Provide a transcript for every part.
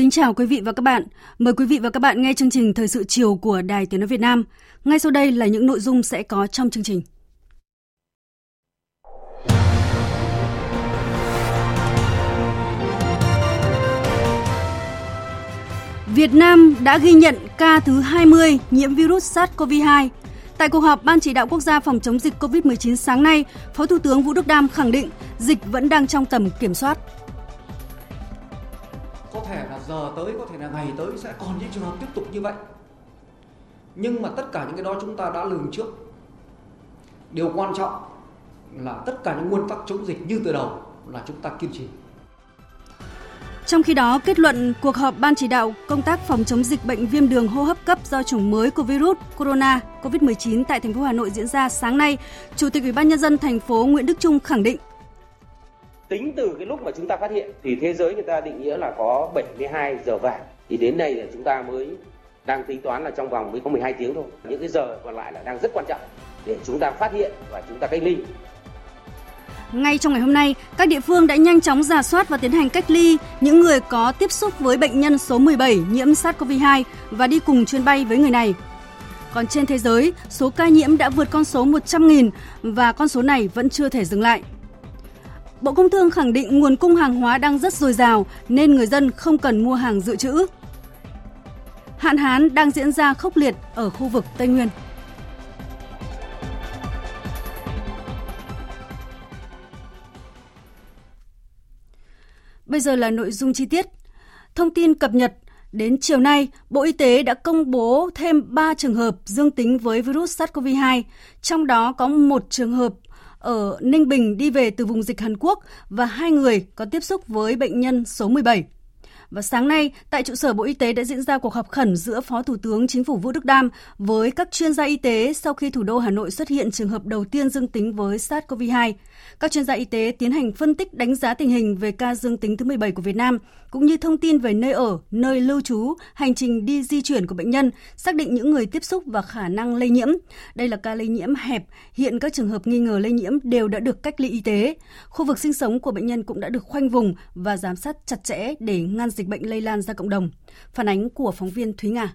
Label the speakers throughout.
Speaker 1: Kính chào quý vị và các bạn. Mời quý vị và các bạn nghe chương trình Thời sự chiều của Đài Tiếng Nói Việt Nam. Ngay sau đây là những nội dung sẽ có trong chương trình. Việt Nam đã ghi nhận ca thứ 20 nhiễm virus SARS-CoV-2. Tại cuộc họp Ban chỉ đạo quốc gia phòng chống dịch COVID-19 sáng nay, Phó Thủ tướng Vũ Đức Đam khẳng định dịch vẫn đang trong tầm kiểm soát
Speaker 2: thể là giờ tới có thể là ngày tới sẽ còn những trường hợp tiếp tục như vậy. Nhưng mà tất cả những cái đó chúng ta đã lường trước. Điều quan trọng là tất cả những nguyên tắc chống dịch như từ đầu là chúng ta kiên trì.
Speaker 1: Trong khi đó, kết luận cuộc họp Ban chỉ đạo công tác phòng chống dịch bệnh viêm đường hô hấp cấp do chủng mới của virus corona COVID-19 tại thành phố Hà Nội diễn ra sáng nay, Chủ tịch Ủy ban nhân dân thành phố Nguyễn Đức Trung khẳng định
Speaker 3: tính từ cái lúc mà chúng ta phát hiện thì thế giới người ta định nghĩa là có 72 giờ vàng thì đến đây là chúng ta mới đang tính toán là trong vòng mới có 12 tiếng thôi những cái giờ còn lại là đang rất quan trọng để chúng ta phát hiện và chúng ta cách ly
Speaker 1: ngay trong ngày hôm nay, các địa phương đã nhanh chóng giả soát và tiến hành cách ly những người có tiếp xúc với bệnh nhân số 17 nhiễm SARS-CoV-2 và đi cùng chuyến bay với người này. Còn trên thế giới, số ca nhiễm đã vượt con số 100.000 và con số này vẫn chưa thể dừng lại. Bộ Công Thương khẳng định nguồn cung hàng hóa đang rất dồi dào nên người dân không cần mua hàng dự trữ. Hạn hán đang diễn ra khốc liệt ở khu vực Tây Nguyên. Bây giờ là nội dung chi tiết. Thông tin cập nhật Đến chiều nay, Bộ Y tế đã công bố thêm 3 trường hợp dương tính với virus SARS-CoV-2, trong đó có một trường hợp ở Ninh Bình đi về từ vùng dịch Hàn Quốc và hai người có tiếp xúc với bệnh nhân số 17. Và sáng nay, tại trụ sở Bộ Y tế đã diễn ra cuộc họp khẩn giữa Phó Thủ tướng Chính phủ Vũ Đức Đam với các chuyên gia y tế sau khi thủ đô Hà Nội xuất hiện trường hợp đầu tiên dương tính với SARS-CoV-2. Các chuyên gia y tế tiến hành phân tích đánh giá tình hình về ca dương tính thứ 17 của Việt Nam, cũng như thông tin về nơi ở, nơi lưu trú, hành trình đi di chuyển của bệnh nhân, xác định những người tiếp xúc và khả năng lây nhiễm. Đây là ca lây nhiễm hẹp, hiện các trường hợp nghi ngờ lây nhiễm đều đã được cách ly y tế. Khu vực sinh sống của bệnh nhân cũng đã được khoanh vùng và giám sát chặt chẽ để ngăn dịch bệnh lây lan ra cộng đồng. Phản ánh của phóng viên Thúy Nga.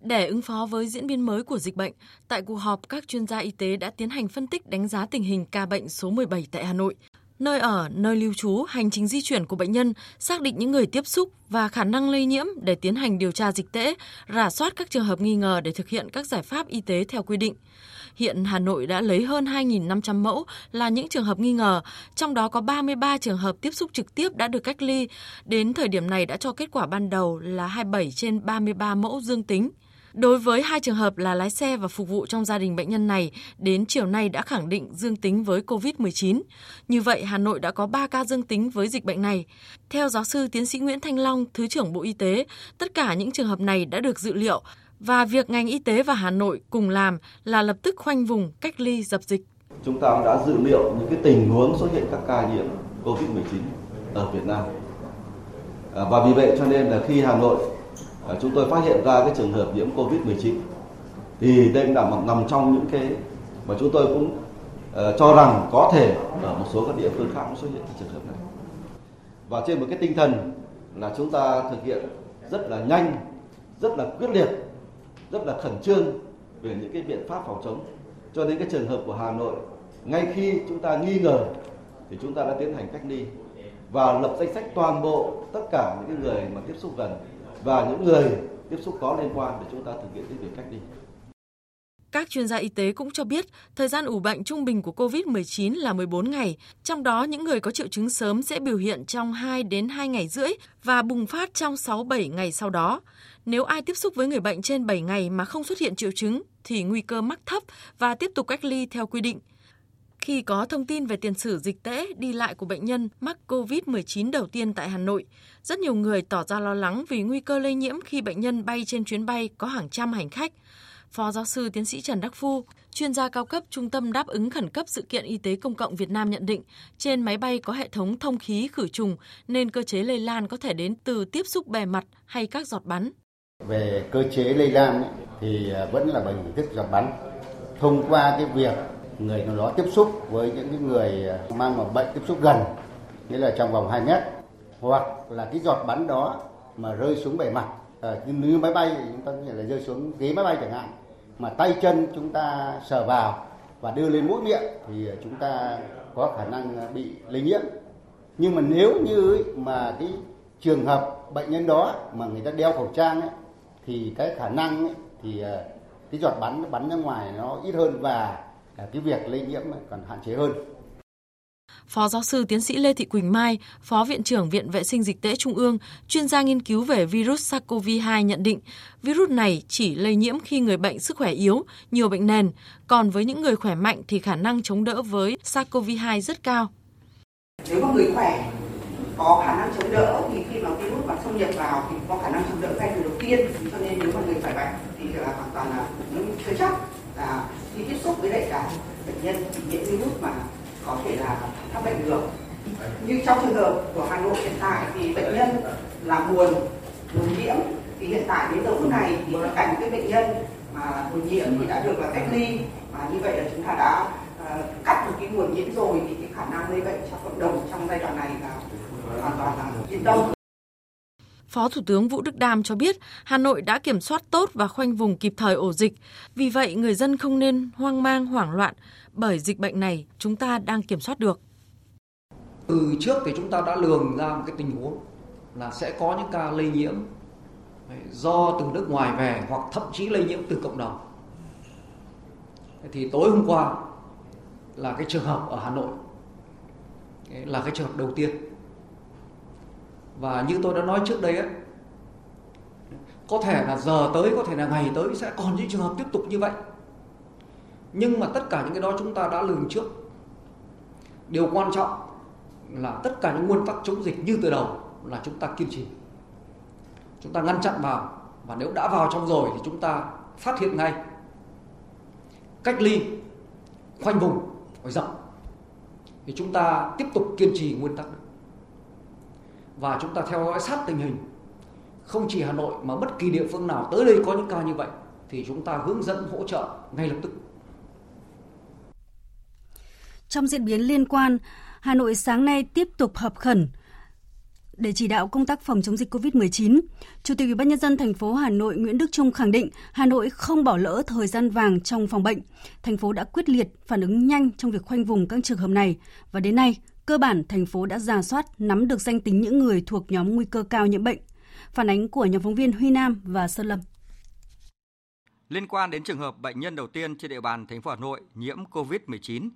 Speaker 4: Để ứng phó với diễn biến mới của dịch bệnh, tại cuộc họp các chuyên gia y tế đã tiến hành phân tích đánh giá tình hình ca bệnh số 17 tại Hà Nội, nơi ở, nơi lưu trú, hành trình di chuyển của bệnh nhân, xác định những người tiếp xúc và khả năng lây nhiễm để tiến hành điều tra dịch tễ, rà soát các trường hợp nghi ngờ để thực hiện các giải pháp y tế theo quy định. Hiện Hà Nội đã lấy hơn 2.500 mẫu là những trường hợp nghi ngờ, trong đó có 33 trường hợp tiếp xúc trực tiếp đã được cách ly. Đến thời điểm này đã cho kết quả ban đầu là 27 trên 33 mẫu dương tính. Đối với hai trường hợp là lái xe và phục vụ trong gia đình bệnh nhân này, đến chiều nay đã khẳng định dương tính với COVID-19. Như vậy, Hà Nội đã có 3 ca dương tính với dịch bệnh này. Theo giáo sư tiến sĩ Nguyễn Thanh Long, Thứ trưởng Bộ Y tế, tất cả những trường hợp này đã được dự liệu và việc ngành y tế và Hà Nội cùng làm là lập tức khoanh vùng, cách ly, dập dịch.
Speaker 5: Chúng ta đã dự liệu những cái tình huống xuất hiện các ca nhiễm COVID-19 ở Việt Nam. À, và vì vậy cho nên là khi Hà Nội chúng tôi phát hiện ra cái trường hợp nhiễm Covid-19 thì đây cũng nằm nằm trong những cái mà chúng tôi cũng uh, cho rằng có thể ở một số các địa phương khác cũng xuất hiện trường hợp này. Và trên một cái tinh thần là chúng ta thực hiện rất là nhanh, rất là quyết liệt, rất là khẩn trương về những cái biện pháp phòng chống. Cho đến cái trường hợp của Hà Nội, ngay khi chúng ta nghi ngờ thì chúng ta đã tiến hành cách ly và lập danh sách toàn bộ tất cả những cái người mà tiếp xúc gần và những người tiếp xúc có liên quan để chúng ta thực hiện cái việc cách ly.
Speaker 4: Các chuyên gia y tế cũng cho biết, thời gian ủ bệnh trung bình của COVID-19 là 14 ngày, trong đó những người có triệu chứng sớm sẽ biểu hiện trong 2 đến 2 ngày rưỡi và bùng phát trong 6-7 ngày sau đó. Nếu ai tiếp xúc với người bệnh trên 7 ngày mà không xuất hiện triệu chứng thì nguy cơ mắc thấp và tiếp tục cách ly theo quy định. Khi có thông tin về tiền sử dịch tễ đi lại của bệnh nhân mắc COVID-19 đầu tiên tại Hà Nội, rất nhiều người tỏ ra lo lắng vì nguy cơ lây nhiễm khi bệnh nhân bay trên chuyến bay có hàng trăm hành khách. Phó giáo sư tiến sĩ Trần Đắc Phu, chuyên gia cao cấp Trung tâm đáp ứng khẩn cấp sự kiện y tế công cộng Việt Nam nhận định, trên máy bay có hệ thống thông khí khử trùng nên cơ chế lây lan có thể đến từ tiếp xúc bề mặt hay các giọt bắn.
Speaker 6: Về cơ chế lây lan thì à, vẫn là bằng hình thức giọt bắn. Thông qua cái việc người nào đó tiếp xúc với những cái người à, mang mầm bệnh tiếp xúc gần, nghĩa là trong vòng 2 mét, hoặc là cái giọt bắn đó mà rơi xuống bề mặt à, như máy bay chúng ta có thể là rơi xuống ghế máy bay chẳng hạn mà tay chân chúng ta sờ vào và đưa lên mũi miệng thì chúng ta có khả năng à, bị lây nhiễm. Nhưng mà nếu như mà cái trường hợp bệnh nhân đó mà người ta đeo khẩu trang ấy, thì cái khả năng ấy, thì à, cái giọt bắn bắn ra ngoài nó ít hơn và cái việc lây nhiễm còn hạn chế hơn.
Speaker 4: Phó giáo sư tiến sĩ Lê Thị Quỳnh Mai, Phó Viện trưởng Viện Vệ sinh Dịch tễ Trung ương, chuyên gia nghiên cứu về virus SARS-CoV-2 nhận định, virus này chỉ lây nhiễm khi người bệnh sức khỏe yếu, nhiều bệnh nền, còn với những người khỏe mạnh thì khả năng chống đỡ với SARS-CoV-2 rất cao.
Speaker 7: Nếu mà người khỏe có khả năng chống đỡ thì khi mà virus mà xâm nhập vào thì có khả năng chống đỡ ngay từ đầu tiên cho nên nếu mà người khỏe mạnh thì là hoàn toàn là những chưa chắc là khi tiếp xúc với lại cả bệnh nhân bị nhiễm virus mà có thể là các bệnh được như trong trường hợp của Hà Nội hiện tại thì bệnh nhân là buồn buồn nhiễm. Thì hiện tại đến giờ phút này thì tất cả những cái bệnh nhân mà buồn nhiễm thì đã được là cách ly. Và như vậy là chúng ta đã uh, cắt được cái nguồn nhiễm rồi thì cái khả năng lây bệnh cho cộng đồng trong giai đoạn này là hoàn toàn là yên tâm.
Speaker 4: Phó Thủ tướng Vũ Đức Đam cho biết Hà Nội đã kiểm soát tốt và khoanh vùng kịp thời ổ dịch. Vì vậy, người dân không nên hoang mang, hoảng loạn bởi dịch bệnh này chúng ta đang kiểm soát được.
Speaker 2: Từ trước thì chúng ta đã lường ra một cái tình huống là sẽ có những ca lây nhiễm do từ nước ngoài về hoặc thậm chí lây nhiễm từ cộng đồng. Thì tối hôm qua là cái trường hợp ở Hà Nội là cái trường hợp đầu tiên và như tôi đã nói trước đây ấy có thể là giờ tới, có thể là ngày tới sẽ còn những trường hợp tiếp tục như vậy. Nhưng mà tất cả những cái đó chúng ta đã lường trước. Điều quan trọng là tất cả những nguyên tắc chống dịch như từ đầu là chúng ta kiên trì. Chúng ta ngăn chặn vào, và nếu đã vào trong rồi thì chúng ta phát hiện ngay. Cách ly, khoanh vùng, phải dập thì chúng ta tiếp tục kiên trì nguyên tắc và chúng ta theo dõi sát tình hình không chỉ Hà Nội mà bất kỳ địa phương nào tới đây có những ca như vậy thì chúng ta hướng dẫn hỗ trợ ngay lập tức.
Speaker 1: Trong diễn biến liên quan, Hà Nội sáng nay tiếp tục họp khẩn để chỉ đạo công tác phòng chống dịch COVID-19, Chủ tịch Ủy ban nhân dân thành phố Hà Nội Nguyễn Đức Trung khẳng định Hà Nội không bỏ lỡ thời gian vàng trong phòng bệnh. Thành phố đã quyết liệt phản ứng nhanh trong việc khoanh vùng các trường hợp này và đến nay cơ bản thành phố đã ra soát nắm được danh tính những người thuộc nhóm nguy cơ cao nhiễm bệnh. Phản ánh của nhóm phóng viên Huy Nam và Sơn Lâm.
Speaker 8: Liên quan đến trường hợp bệnh nhân đầu tiên trên địa bàn thành phố Hà Nội nhiễm COVID-19,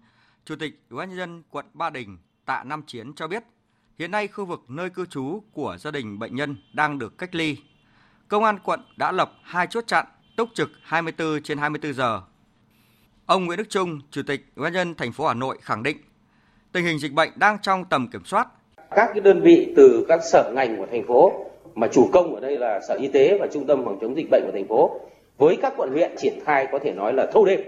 Speaker 8: Chủ tịch Ủy ban nhân dân quận Ba Đình Tạ Nam Chiến cho biết, hiện nay khu vực nơi cư trú của gia đình bệnh nhân đang được cách ly. Công an quận đã lập hai chốt chặn túc trực 24 trên 24 giờ. Ông Nguyễn Đức Trung, Chủ tịch Ủy ban nhân thành phố Hà Nội khẳng định tình hình dịch bệnh đang trong tầm kiểm soát.
Speaker 3: Các cái đơn vị từ các sở ngành của thành phố mà chủ công ở đây là Sở Y tế và Trung tâm phòng chống dịch bệnh của thành phố, với các quận huyện triển khai có thể nói là thâu đêm,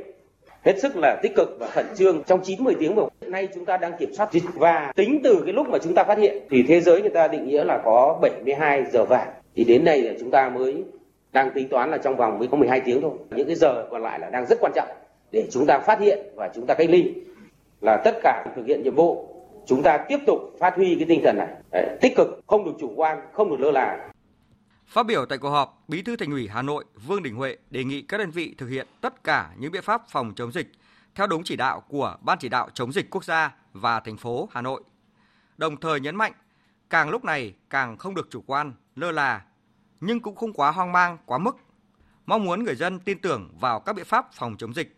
Speaker 3: hết sức là tích cực và khẩn trương. Trong 90 tiếng vừa hiện nay chúng ta đang kiểm soát dịch và tính từ cái lúc mà chúng ta phát hiện thì thế giới người ta định nghĩa là có 72 giờ vàng. Thì đến nay là chúng ta mới đang tính toán là trong vòng mới có 12 tiếng thôi. Những cái giờ còn lại là đang rất quan trọng để chúng ta phát hiện và chúng ta cách ly là tất cả thực hiện nhiệm vụ chúng ta tiếp tục phát huy cái tinh thần này Đấy, tích cực không được chủ quan không được lơ là
Speaker 8: Phát biểu tại cuộc họp, Bí thư Thành ủy Hà Nội Vương Đình Huệ đề nghị các đơn vị thực hiện tất cả những biện pháp phòng chống dịch theo đúng chỉ đạo của Ban chỉ đạo chống dịch quốc gia và thành phố Hà Nội. Đồng thời nhấn mạnh, càng lúc này càng không được chủ quan, lơ là, nhưng cũng không quá hoang mang, quá mức. mong muốn người dân tin tưởng vào các biện pháp phòng chống dịch,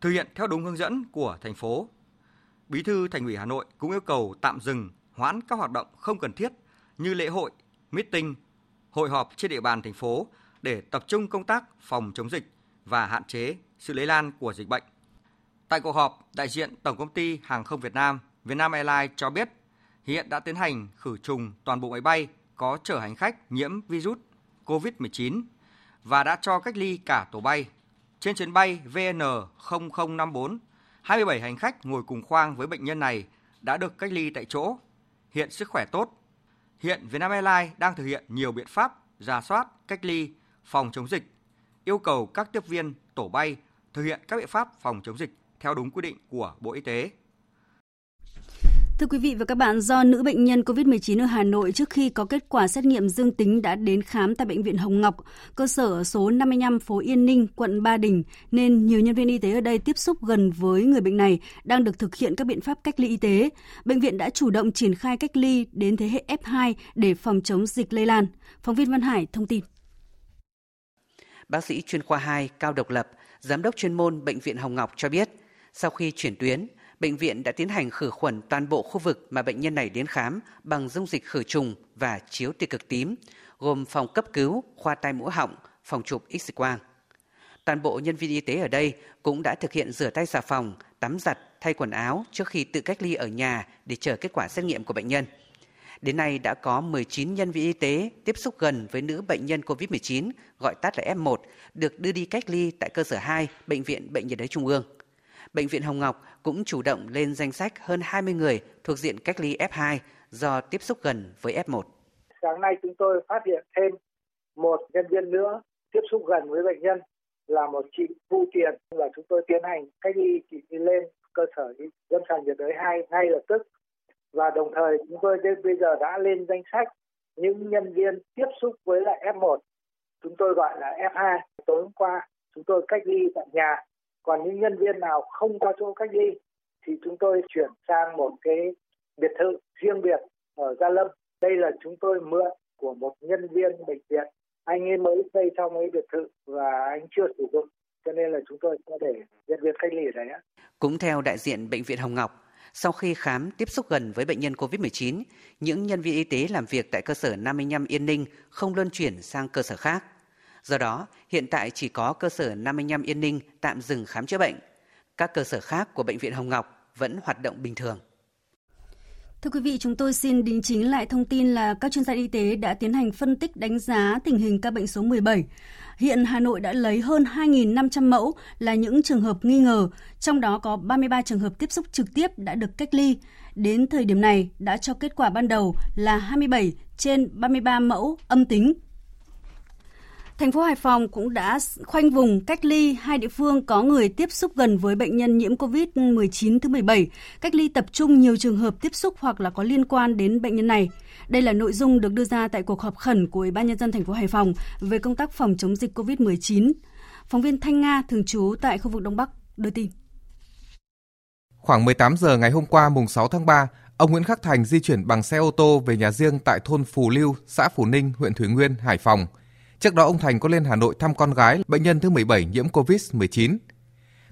Speaker 8: thực hiện theo đúng hướng dẫn của thành phố. Bí thư Thành ủy Hà Nội cũng yêu cầu tạm dừng, hoãn các hoạt động không cần thiết như lễ hội, meeting, hội họp trên địa bàn thành phố để tập trung công tác phòng chống dịch và hạn chế sự lây lan của dịch bệnh. Tại cuộc họp, đại diện Tổng công ty Hàng không Việt Nam, Vietnam Airlines cho biết hiện đã tiến hành khử trùng toàn bộ máy bay có chở hành khách nhiễm virus COVID-19 và đã cho cách ly cả tổ bay. Trên chuyến bay VN0054, 27 hành khách ngồi cùng khoang với bệnh nhân này đã được cách ly tại chỗ. Hiện sức khỏe tốt. Hiện Vietnam Airlines đang thực hiện nhiều biện pháp giả soát, cách ly, phòng chống dịch, yêu cầu các tiếp viên tổ bay thực hiện các biện pháp phòng chống dịch theo đúng quy định của Bộ Y tế.
Speaker 1: Thưa quý vị và các bạn, do nữ bệnh nhân COVID-19 ở Hà Nội trước khi có kết quả xét nghiệm dương tính đã đến khám tại Bệnh viện Hồng Ngọc, cơ sở số 55 phố Yên Ninh, quận Ba Đình, nên nhiều nhân viên y tế ở đây tiếp xúc gần với người bệnh này đang được thực hiện các biện pháp cách ly y tế. Bệnh viện đã chủ động triển khai cách ly đến thế hệ F2 để phòng chống dịch lây lan. Phóng viên Văn Hải thông tin.
Speaker 9: Bác sĩ chuyên khoa 2 Cao Độc Lập, Giám đốc chuyên môn Bệnh viện Hồng Ngọc cho biết, sau khi chuyển tuyến, bệnh viện đã tiến hành khử khuẩn toàn bộ khu vực mà bệnh nhân này đến khám bằng dung dịch khử trùng và chiếu tia cực tím, gồm phòng cấp cứu, khoa tai mũi họng, phòng chụp X-quang. Toàn bộ nhân viên y tế ở đây cũng đã thực hiện rửa tay xà phòng, tắm giặt, thay quần áo trước khi tự cách ly ở nhà để chờ kết quả xét nghiệm của bệnh nhân. Đến nay đã có 19 nhân viên y tế tiếp xúc gần với nữ bệnh nhân COVID-19, gọi tắt là F1, được đưa đi cách ly tại cơ sở 2, Bệnh viện Bệnh nhiệt đới Trung ương. Bệnh viện Hồng Ngọc cũng chủ động lên danh sách hơn 20 người thuộc diện cách ly F2 do tiếp xúc gần với F1.
Speaker 10: Sáng nay chúng tôi phát hiện thêm một nhân viên nữa tiếp xúc gần với bệnh nhân là một chị Vu Tiền. Và chúng tôi tiến hành cách ly chị đi lên cơ sở lâm sàng nhiệt đới 2 ngay lập tức. Và đồng thời chúng tôi bây giờ đã lên danh sách những nhân viên tiếp xúc với lại F1 chúng tôi gọi là F2 tối hôm qua chúng tôi cách ly tại nhà còn những nhân viên nào không có chỗ cách ly thì chúng tôi chuyển sang một cái biệt thự riêng biệt ở Gia Lâm. Đây là chúng tôi mượn của một nhân viên bệnh viện. Anh ấy mới xây xong cái biệt thự và anh chưa sử dụng cho nên là chúng tôi sẽ để nhân viên cách ly ở đấy
Speaker 9: Cũng theo đại diện bệnh viện Hồng Ngọc, sau khi khám tiếp xúc gần với bệnh nhân COVID-19, những nhân viên y tế làm việc tại cơ sở 55 Yên Ninh không luân chuyển sang cơ sở khác. Do đó, hiện tại chỉ có cơ sở 55 Yên Ninh tạm dừng khám chữa bệnh. Các cơ sở khác của Bệnh viện Hồng Ngọc vẫn hoạt động bình thường.
Speaker 1: Thưa quý vị, chúng tôi xin đính chính lại thông tin là các chuyên gia y tế đã tiến hành phân tích đánh giá tình hình ca bệnh số 17. Hiện Hà Nội đã lấy hơn 2.500 mẫu là những trường hợp nghi ngờ, trong đó có 33 trường hợp tiếp xúc trực tiếp đã được cách ly. Đến thời điểm này đã cho kết quả ban đầu là 27 trên 33 mẫu âm tính Thành phố Hải Phòng cũng đã khoanh vùng cách ly hai địa phương có người tiếp xúc gần với bệnh nhân nhiễm COVID-19 thứ 17, cách ly tập trung nhiều trường hợp tiếp xúc hoặc là có liên quan đến bệnh nhân này. Đây là nội dung được đưa ra tại cuộc họp khẩn của Ủy ban nhân dân thành phố Hải Phòng về công tác phòng chống dịch COVID-19. Phóng viên Thanh Nga thường trú tại khu vực Đông Bắc đưa tin.
Speaker 11: Khoảng 18 giờ ngày hôm qua mùng 6 tháng 3, ông Nguyễn Khắc Thành di chuyển bằng xe ô tô về nhà riêng tại thôn Phù Lưu, xã Phù Ninh, huyện Thủy Nguyên, Hải Phòng – Trước đó ông Thành có lên Hà Nội thăm con gái bệnh nhân thứ 17 nhiễm COVID-19.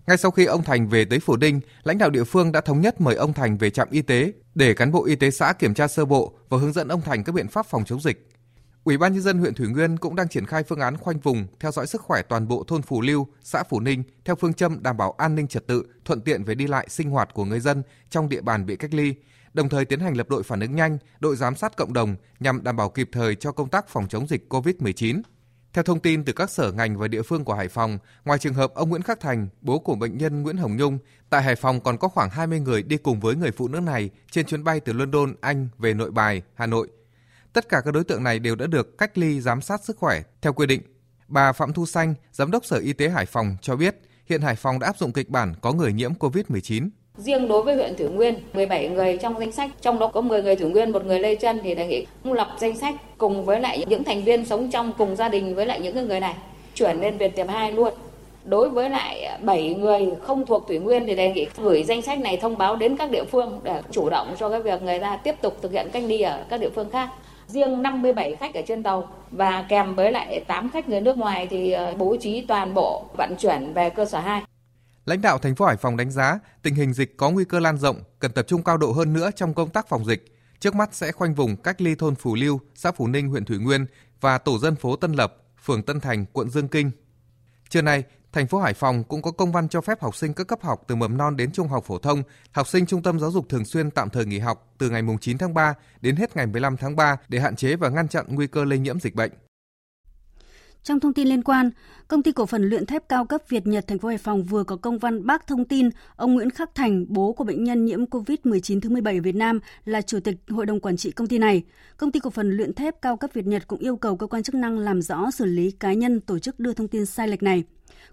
Speaker 11: Ngay sau khi ông Thành về tới Phủ Đinh, lãnh đạo địa phương đã thống nhất mời ông Thành về trạm y tế để cán bộ y tế xã kiểm tra sơ bộ và hướng dẫn ông Thành các biện pháp phòng chống dịch. Ủy ban nhân dân huyện Thủy Nguyên cũng đang triển khai phương án khoanh vùng, theo dõi sức khỏe toàn bộ thôn Phù Lưu, xã Phù Ninh theo phương châm đảm bảo an ninh trật tự, thuận tiện về đi lại sinh hoạt của người dân trong địa bàn bị cách ly, đồng thời tiến hành lập đội phản ứng nhanh, đội giám sát cộng đồng nhằm đảm bảo kịp thời cho công tác phòng chống dịch COVID-19. Theo thông tin từ các sở ngành và địa phương của Hải Phòng, ngoài trường hợp ông Nguyễn Khắc Thành, bố của bệnh nhân Nguyễn Hồng Nhung, tại Hải Phòng còn có khoảng 20 người đi cùng với người phụ nữ này trên chuyến bay từ London, Anh về Nội Bài, Hà Nội. Tất cả các đối tượng này đều đã được cách ly giám sát sức khỏe theo quy định. Bà Phạm Thu Xanh, Giám đốc Sở Y tế Hải Phòng cho biết, hiện Hải Phòng đã áp dụng kịch bản có người nhiễm COVID-19.
Speaker 12: Riêng đối với huyện Thủy Nguyên, 17 người trong danh sách, trong đó có 10 người Thủy Nguyên, một người Lê Trân thì đề nghị lập danh sách cùng với lại những thành viên sống trong cùng gia đình với lại những người này chuyển lên Việt Tiệp 2 luôn. Đối với lại 7 người không thuộc Thủy Nguyên thì đề nghị gửi danh sách này thông báo đến các địa phương để chủ động cho cái việc người ta tiếp tục thực hiện cách ly ở các địa phương khác. riêng 57 khách ở trên tàu và kèm với lại 8 khách người nước ngoài thì ờ, bố trí toàn bộ vận chuyển về cơ sở 2.
Speaker 13: Lãnh đạo thành phố Hải Phòng đánh giá tình hình dịch có nguy cơ lan rộng, cần tập trung cao độ hơn nữa trong công tác phòng dịch. Trước mắt sẽ khoanh vùng cách ly thôn Phù Lưu, xã Phú Ninh, huyện Thủy Nguyên và tổ dân phố Tân Lập, phường Tân Thành, quận Dương Kinh. Trưa nay, thành phố Hải Phòng cũng có công văn cho phép học sinh các cấp học từ mầm non đến trung học phổ thông, học sinh trung tâm giáo dục thường xuyên tạm thời nghỉ học từ ngày 9 tháng 3 đến hết ngày 15 tháng 3 để hạn chế và ngăn chặn nguy cơ lây nhiễm dịch bệnh.
Speaker 1: Trong thông tin liên quan, công ty cổ phần luyện thép cao cấp Việt Nhật thành phố Hải Phòng vừa có công văn bác thông tin ông Nguyễn Khắc Thành, bố của bệnh nhân nhiễm COVID-19 thứ 17 ở Việt Nam là chủ tịch hội đồng quản trị công ty này. Công ty cổ phần luyện thép cao cấp Việt Nhật cũng yêu cầu cơ quan chức năng làm rõ xử lý cá nhân tổ chức đưa thông tin sai lệch này.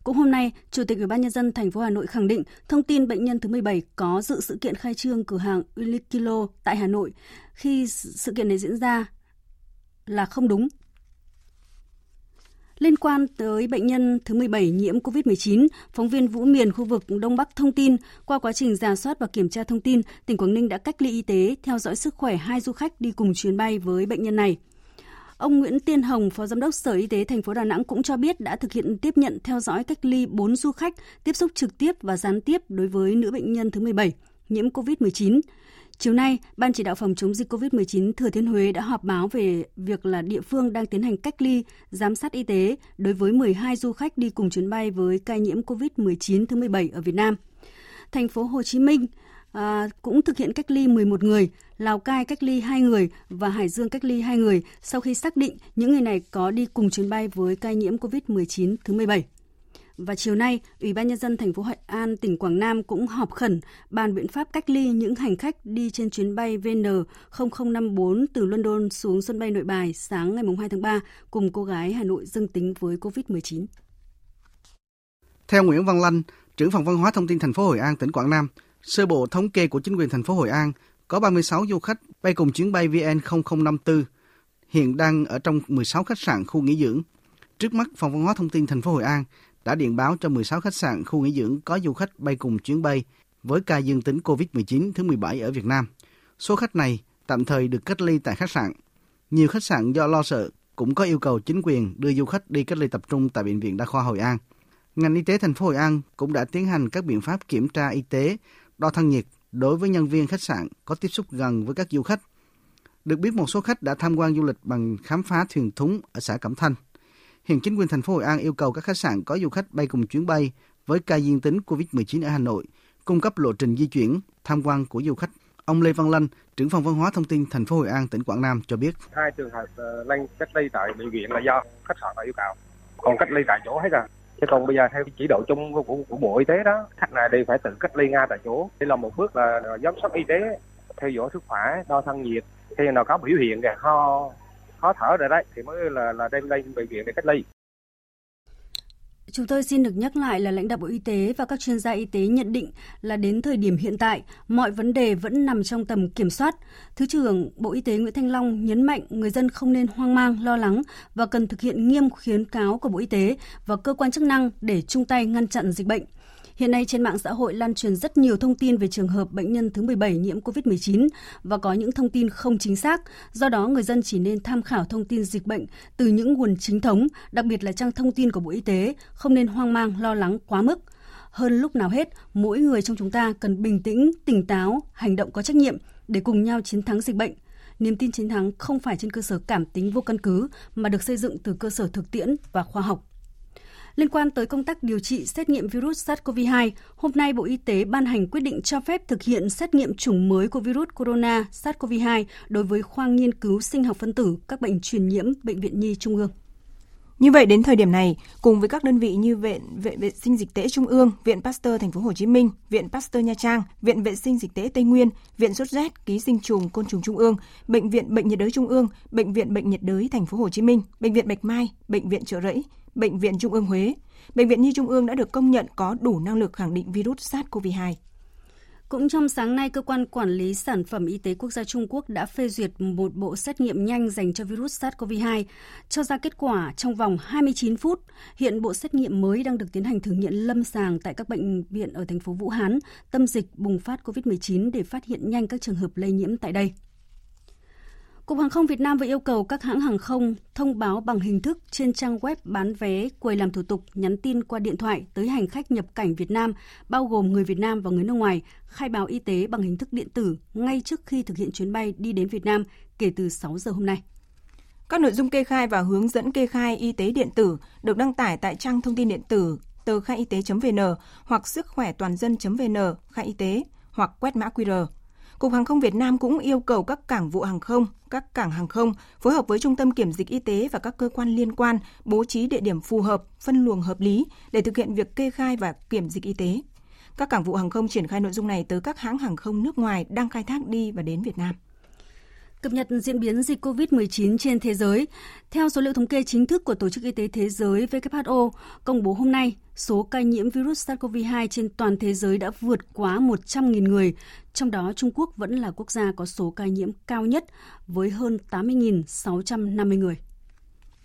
Speaker 1: Cũng hôm nay, Chủ tịch Ủy ban nhân dân thành phố Hà Nội khẳng định thông tin bệnh nhân thứ 17 có dự sự kiện khai trương cửa hàng ulikilo tại Hà Nội khi sự kiện này diễn ra là không đúng. Liên quan tới bệnh nhân thứ 17 nhiễm COVID-19, phóng viên Vũ Miền khu vực Đông Bắc thông tin, qua quá trình giả soát và kiểm tra thông tin, tỉnh Quảng Ninh đã cách ly y tế, theo dõi sức khỏe hai du khách đi cùng chuyến bay với bệnh nhân này. Ông Nguyễn Tiên Hồng, Phó Giám đốc Sở Y tế thành phố Đà Nẵng cũng cho biết đã thực hiện tiếp nhận theo dõi cách ly 4 du khách tiếp xúc trực tiếp và gián tiếp đối với nữ bệnh nhân thứ 17 nhiễm COVID-19. Chiều nay, Ban chỉ đạo phòng chống dịch COVID-19 Thừa Thiên Huế đã họp báo về việc là địa phương đang tiến hành cách ly, giám sát y tế đối với 12 du khách đi cùng chuyến bay với ca nhiễm COVID-19 thứ 17 ở Việt Nam. Thành phố Hồ Chí Minh à, cũng thực hiện cách ly 11 người, Lào Cai cách ly 2 người và Hải Dương cách ly 2 người sau khi xác định những người này có đi cùng chuyến bay với ca nhiễm COVID-19 thứ 17. Và chiều nay, Ủy ban nhân dân thành phố Hội An, tỉnh Quảng Nam cũng họp khẩn bàn biện pháp cách ly những hành khách đi trên chuyến bay VN0054 từ London xuống sân bay Nội Bài sáng ngày 2 tháng 3 cùng cô gái Hà Nội dương tính với COVID-19.
Speaker 14: Theo Nguyễn Văn Lanh, trưởng phòng văn hóa thông tin thành phố Hội An, tỉnh Quảng Nam, sơ bộ thống kê của chính quyền thành phố Hội An có 36 du khách bay cùng chuyến bay VN0054 hiện đang ở trong 16 khách sạn khu nghỉ dưỡng. Trước mắt, Phòng Văn hóa Thông tin thành phố Hội An đã điện báo cho 16 khách sạn khu nghỉ dưỡng có du khách bay cùng chuyến bay với ca dương tính COVID-19 thứ 17 ở Việt Nam. Số khách này tạm thời được cách ly tại khách sạn. Nhiều khách sạn do lo sợ cũng có yêu cầu chính quyền đưa du khách đi cách ly tập trung tại Bệnh viện Đa khoa Hội An. Ngành y tế thành phố Hội An cũng đã tiến hành các biện pháp kiểm tra y tế, đo thân nhiệt đối với nhân viên khách sạn có tiếp xúc gần với các du khách. Được biết một số khách đã tham quan du lịch bằng khám phá thuyền thúng ở xã Cẩm Thanh. Hiện chính quyền thành phố Hội An yêu cầu các khách sạn có du khách bay cùng chuyến bay với ca dương tính COVID-19 ở Hà Nội cung cấp lộ trình di chuyển, tham quan của du khách. Ông Lê Văn Lanh, trưởng phòng văn hóa thông tin thành phố Hội An, tỉnh Quảng Nam cho biết.
Speaker 15: Hai trường hợp uh, cách ly tại bệnh viện là do khách sạn yêu cầu, còn cách ly tại chỗ hết rồi. Chứ còn bây giờ theo chỉ đạo chung của, của, của Bộ Y tế đó, khách này đều phải tự cách ly ngay tại chỗ. Đây là một bước là giám sát y tế, theo dõi sức khỏe, đo thân nhiệt. Khi nào có biểu hiện kìa, ho, khó thở rồi đấy, thì mới là là đem lên bệnh viện để cách ly.
Speaker 1: Chúng tôi xin được nhắc lại là lãnh đạo Bộ Y tế và các chuyên gia y tế nhận định là đến thời điểm hiện tại, mọi vấn đề vẫn nằm trong tầm kiểm soát. Thứ trưởng Bộ Y tế Nguyễn Thanh Long nhấn mạnh người dân không nên hoang mang, lo lắng và cần thực hiện nghiêm khuyến cáo của Bộ Y tế và cơ quan chức năng để chung tay ngăn chặn dịch bệnh. Hiện nay trên mạng xã hội lan truyền rất nhiều thông tin về trường hợp bệnh nhân thứ 17 nhiễm COVID-19 và có những thông tin không chính xác. Do đó, người dân chỉ nên tham khảo thông tin dịch bệnh từ những nguồn chính thống, đặc biệt là trang thông tin của Bộ Y tế, không nên hoang mang, lo lắng quá mức. Hơn lúc nào hết, mỗi người trong chúng ta cần bình tĩnh, tỉnh táo, hành động có trách nhiệm để cùng nhau chiến thắng dịch bệnh. Niềm tin chiến thắng không phải trên cơ sở cảm tính vô căn cứ mà được xây dựng từ cơ sở thực tiễn và khoa học. Liên quan tới công tác điều trị xét nghiệm virus SARS-CoV-2, hôm nay Bộ Y tế ban hành quyết định cho phép thực hiện xét nghiệm chủng mới của virus corona SARS-CoV-2 đối với khoa nghiên cứu sinh học phân tử các bệnh truyền nhiễm Bệnh viện Nhi Trung ương.
Speaker 16: Như vậy đến thời điểm này, cùng với các đơn vị như Viện Vệ vệ sinh dịch tễ Trung ương, Viện Pasteur Thành phố Hồ Chí Minh, Viện Pasteur Nha Trang, Viện Vệ sinh dịch tễ Tây Nguyên, Viện sốt rét ký sinh trùng côn trùng Trung ương, Bệnh viện Bệnh nhiệt đới Trung ương, Bệnh viện Bệnh nhiệt đới Thành phố Hồ Chí Minh, Bệnh viện Bạch Mai, Bệnh viện Trợ Rẫy, Bệnh viện Trung ương Huế, Bệnh viện Nhi Trung ương đã được công nhận có đủ năng lực khẳng định virus SARS-CoV-2.
Speaker 1: Cũng trong sáng nay, Cơ quan Quản lý Sản phẩm Y tế Quốc gia Trung Quốc đã phê duyệt một bộ xét nghiệm nhanh dành cho virus SARS-CoV-2, cho ra kết quả trong vòng 29 phút. Hiện bộ xét nghiệm mới đang được tiến hành thử nghiệm lâm sàng tại các bệnh viện ở thành phố Vũ Hán, tâm dịch bùng phát COVID-19 để phát hiện nhanh các trường hợp lây nhiễm tại đây. Cục Hàng không Việt Nam vừa yêu cầu các hãng hàng không thông báo bằng hình thức trên trang web bán vé, quầy làm thủ tục, nhắn tin qua điện thoại tới hành khách nhập cảnh Việt Nam, bao gồm người Việt Nam và người nước ngoài, khai báo y tế bằng hình thức điện tử ngay trước khi thực hiện chuyến bay đi đến Việt Nam kể từ 6 giờ hôm nay.
Speaker 16: Các nội dung kê khai và hướng dẫn kê khai y tế điện tử được đăng tải tại trang thông tin điện tử tờ khai y tế.vn hoặc sức khỏe toàn dân.vn khai y tế hoặc quét mã QR. Cục Hàng không Việt Nam cũng yêu cầu các cảng vụ hàng không, các cảng hàng không phối hợp với Trung tâm Kiểm dịch Y tế và các cơ quan liên quan bố trí địa điểm phù hợp, phân luồng hợp lý để thực hiện việc kê khai và kiểm dịch y tế. Các cảng vụ hàng không triển khai nội dung này tới các hãng hàng không nước ngoài đang khai thác đi và đến Việt Nam.
Speaker 1: Cập nhật diễn biến dịch COVID-19 trên thế giới. Theo số liệu thống kê chính thức của Tổ chức Y tế Thế giới WHO công bố hôm nay, số ca nhiễm virus SARS-CoV-2 trên toàn thế giới đã vượt quá 100.000 người, trong đó Trung Quốc vẫn là quốc gia có số ca nhiễm cao nhất với hơn 80.650 người.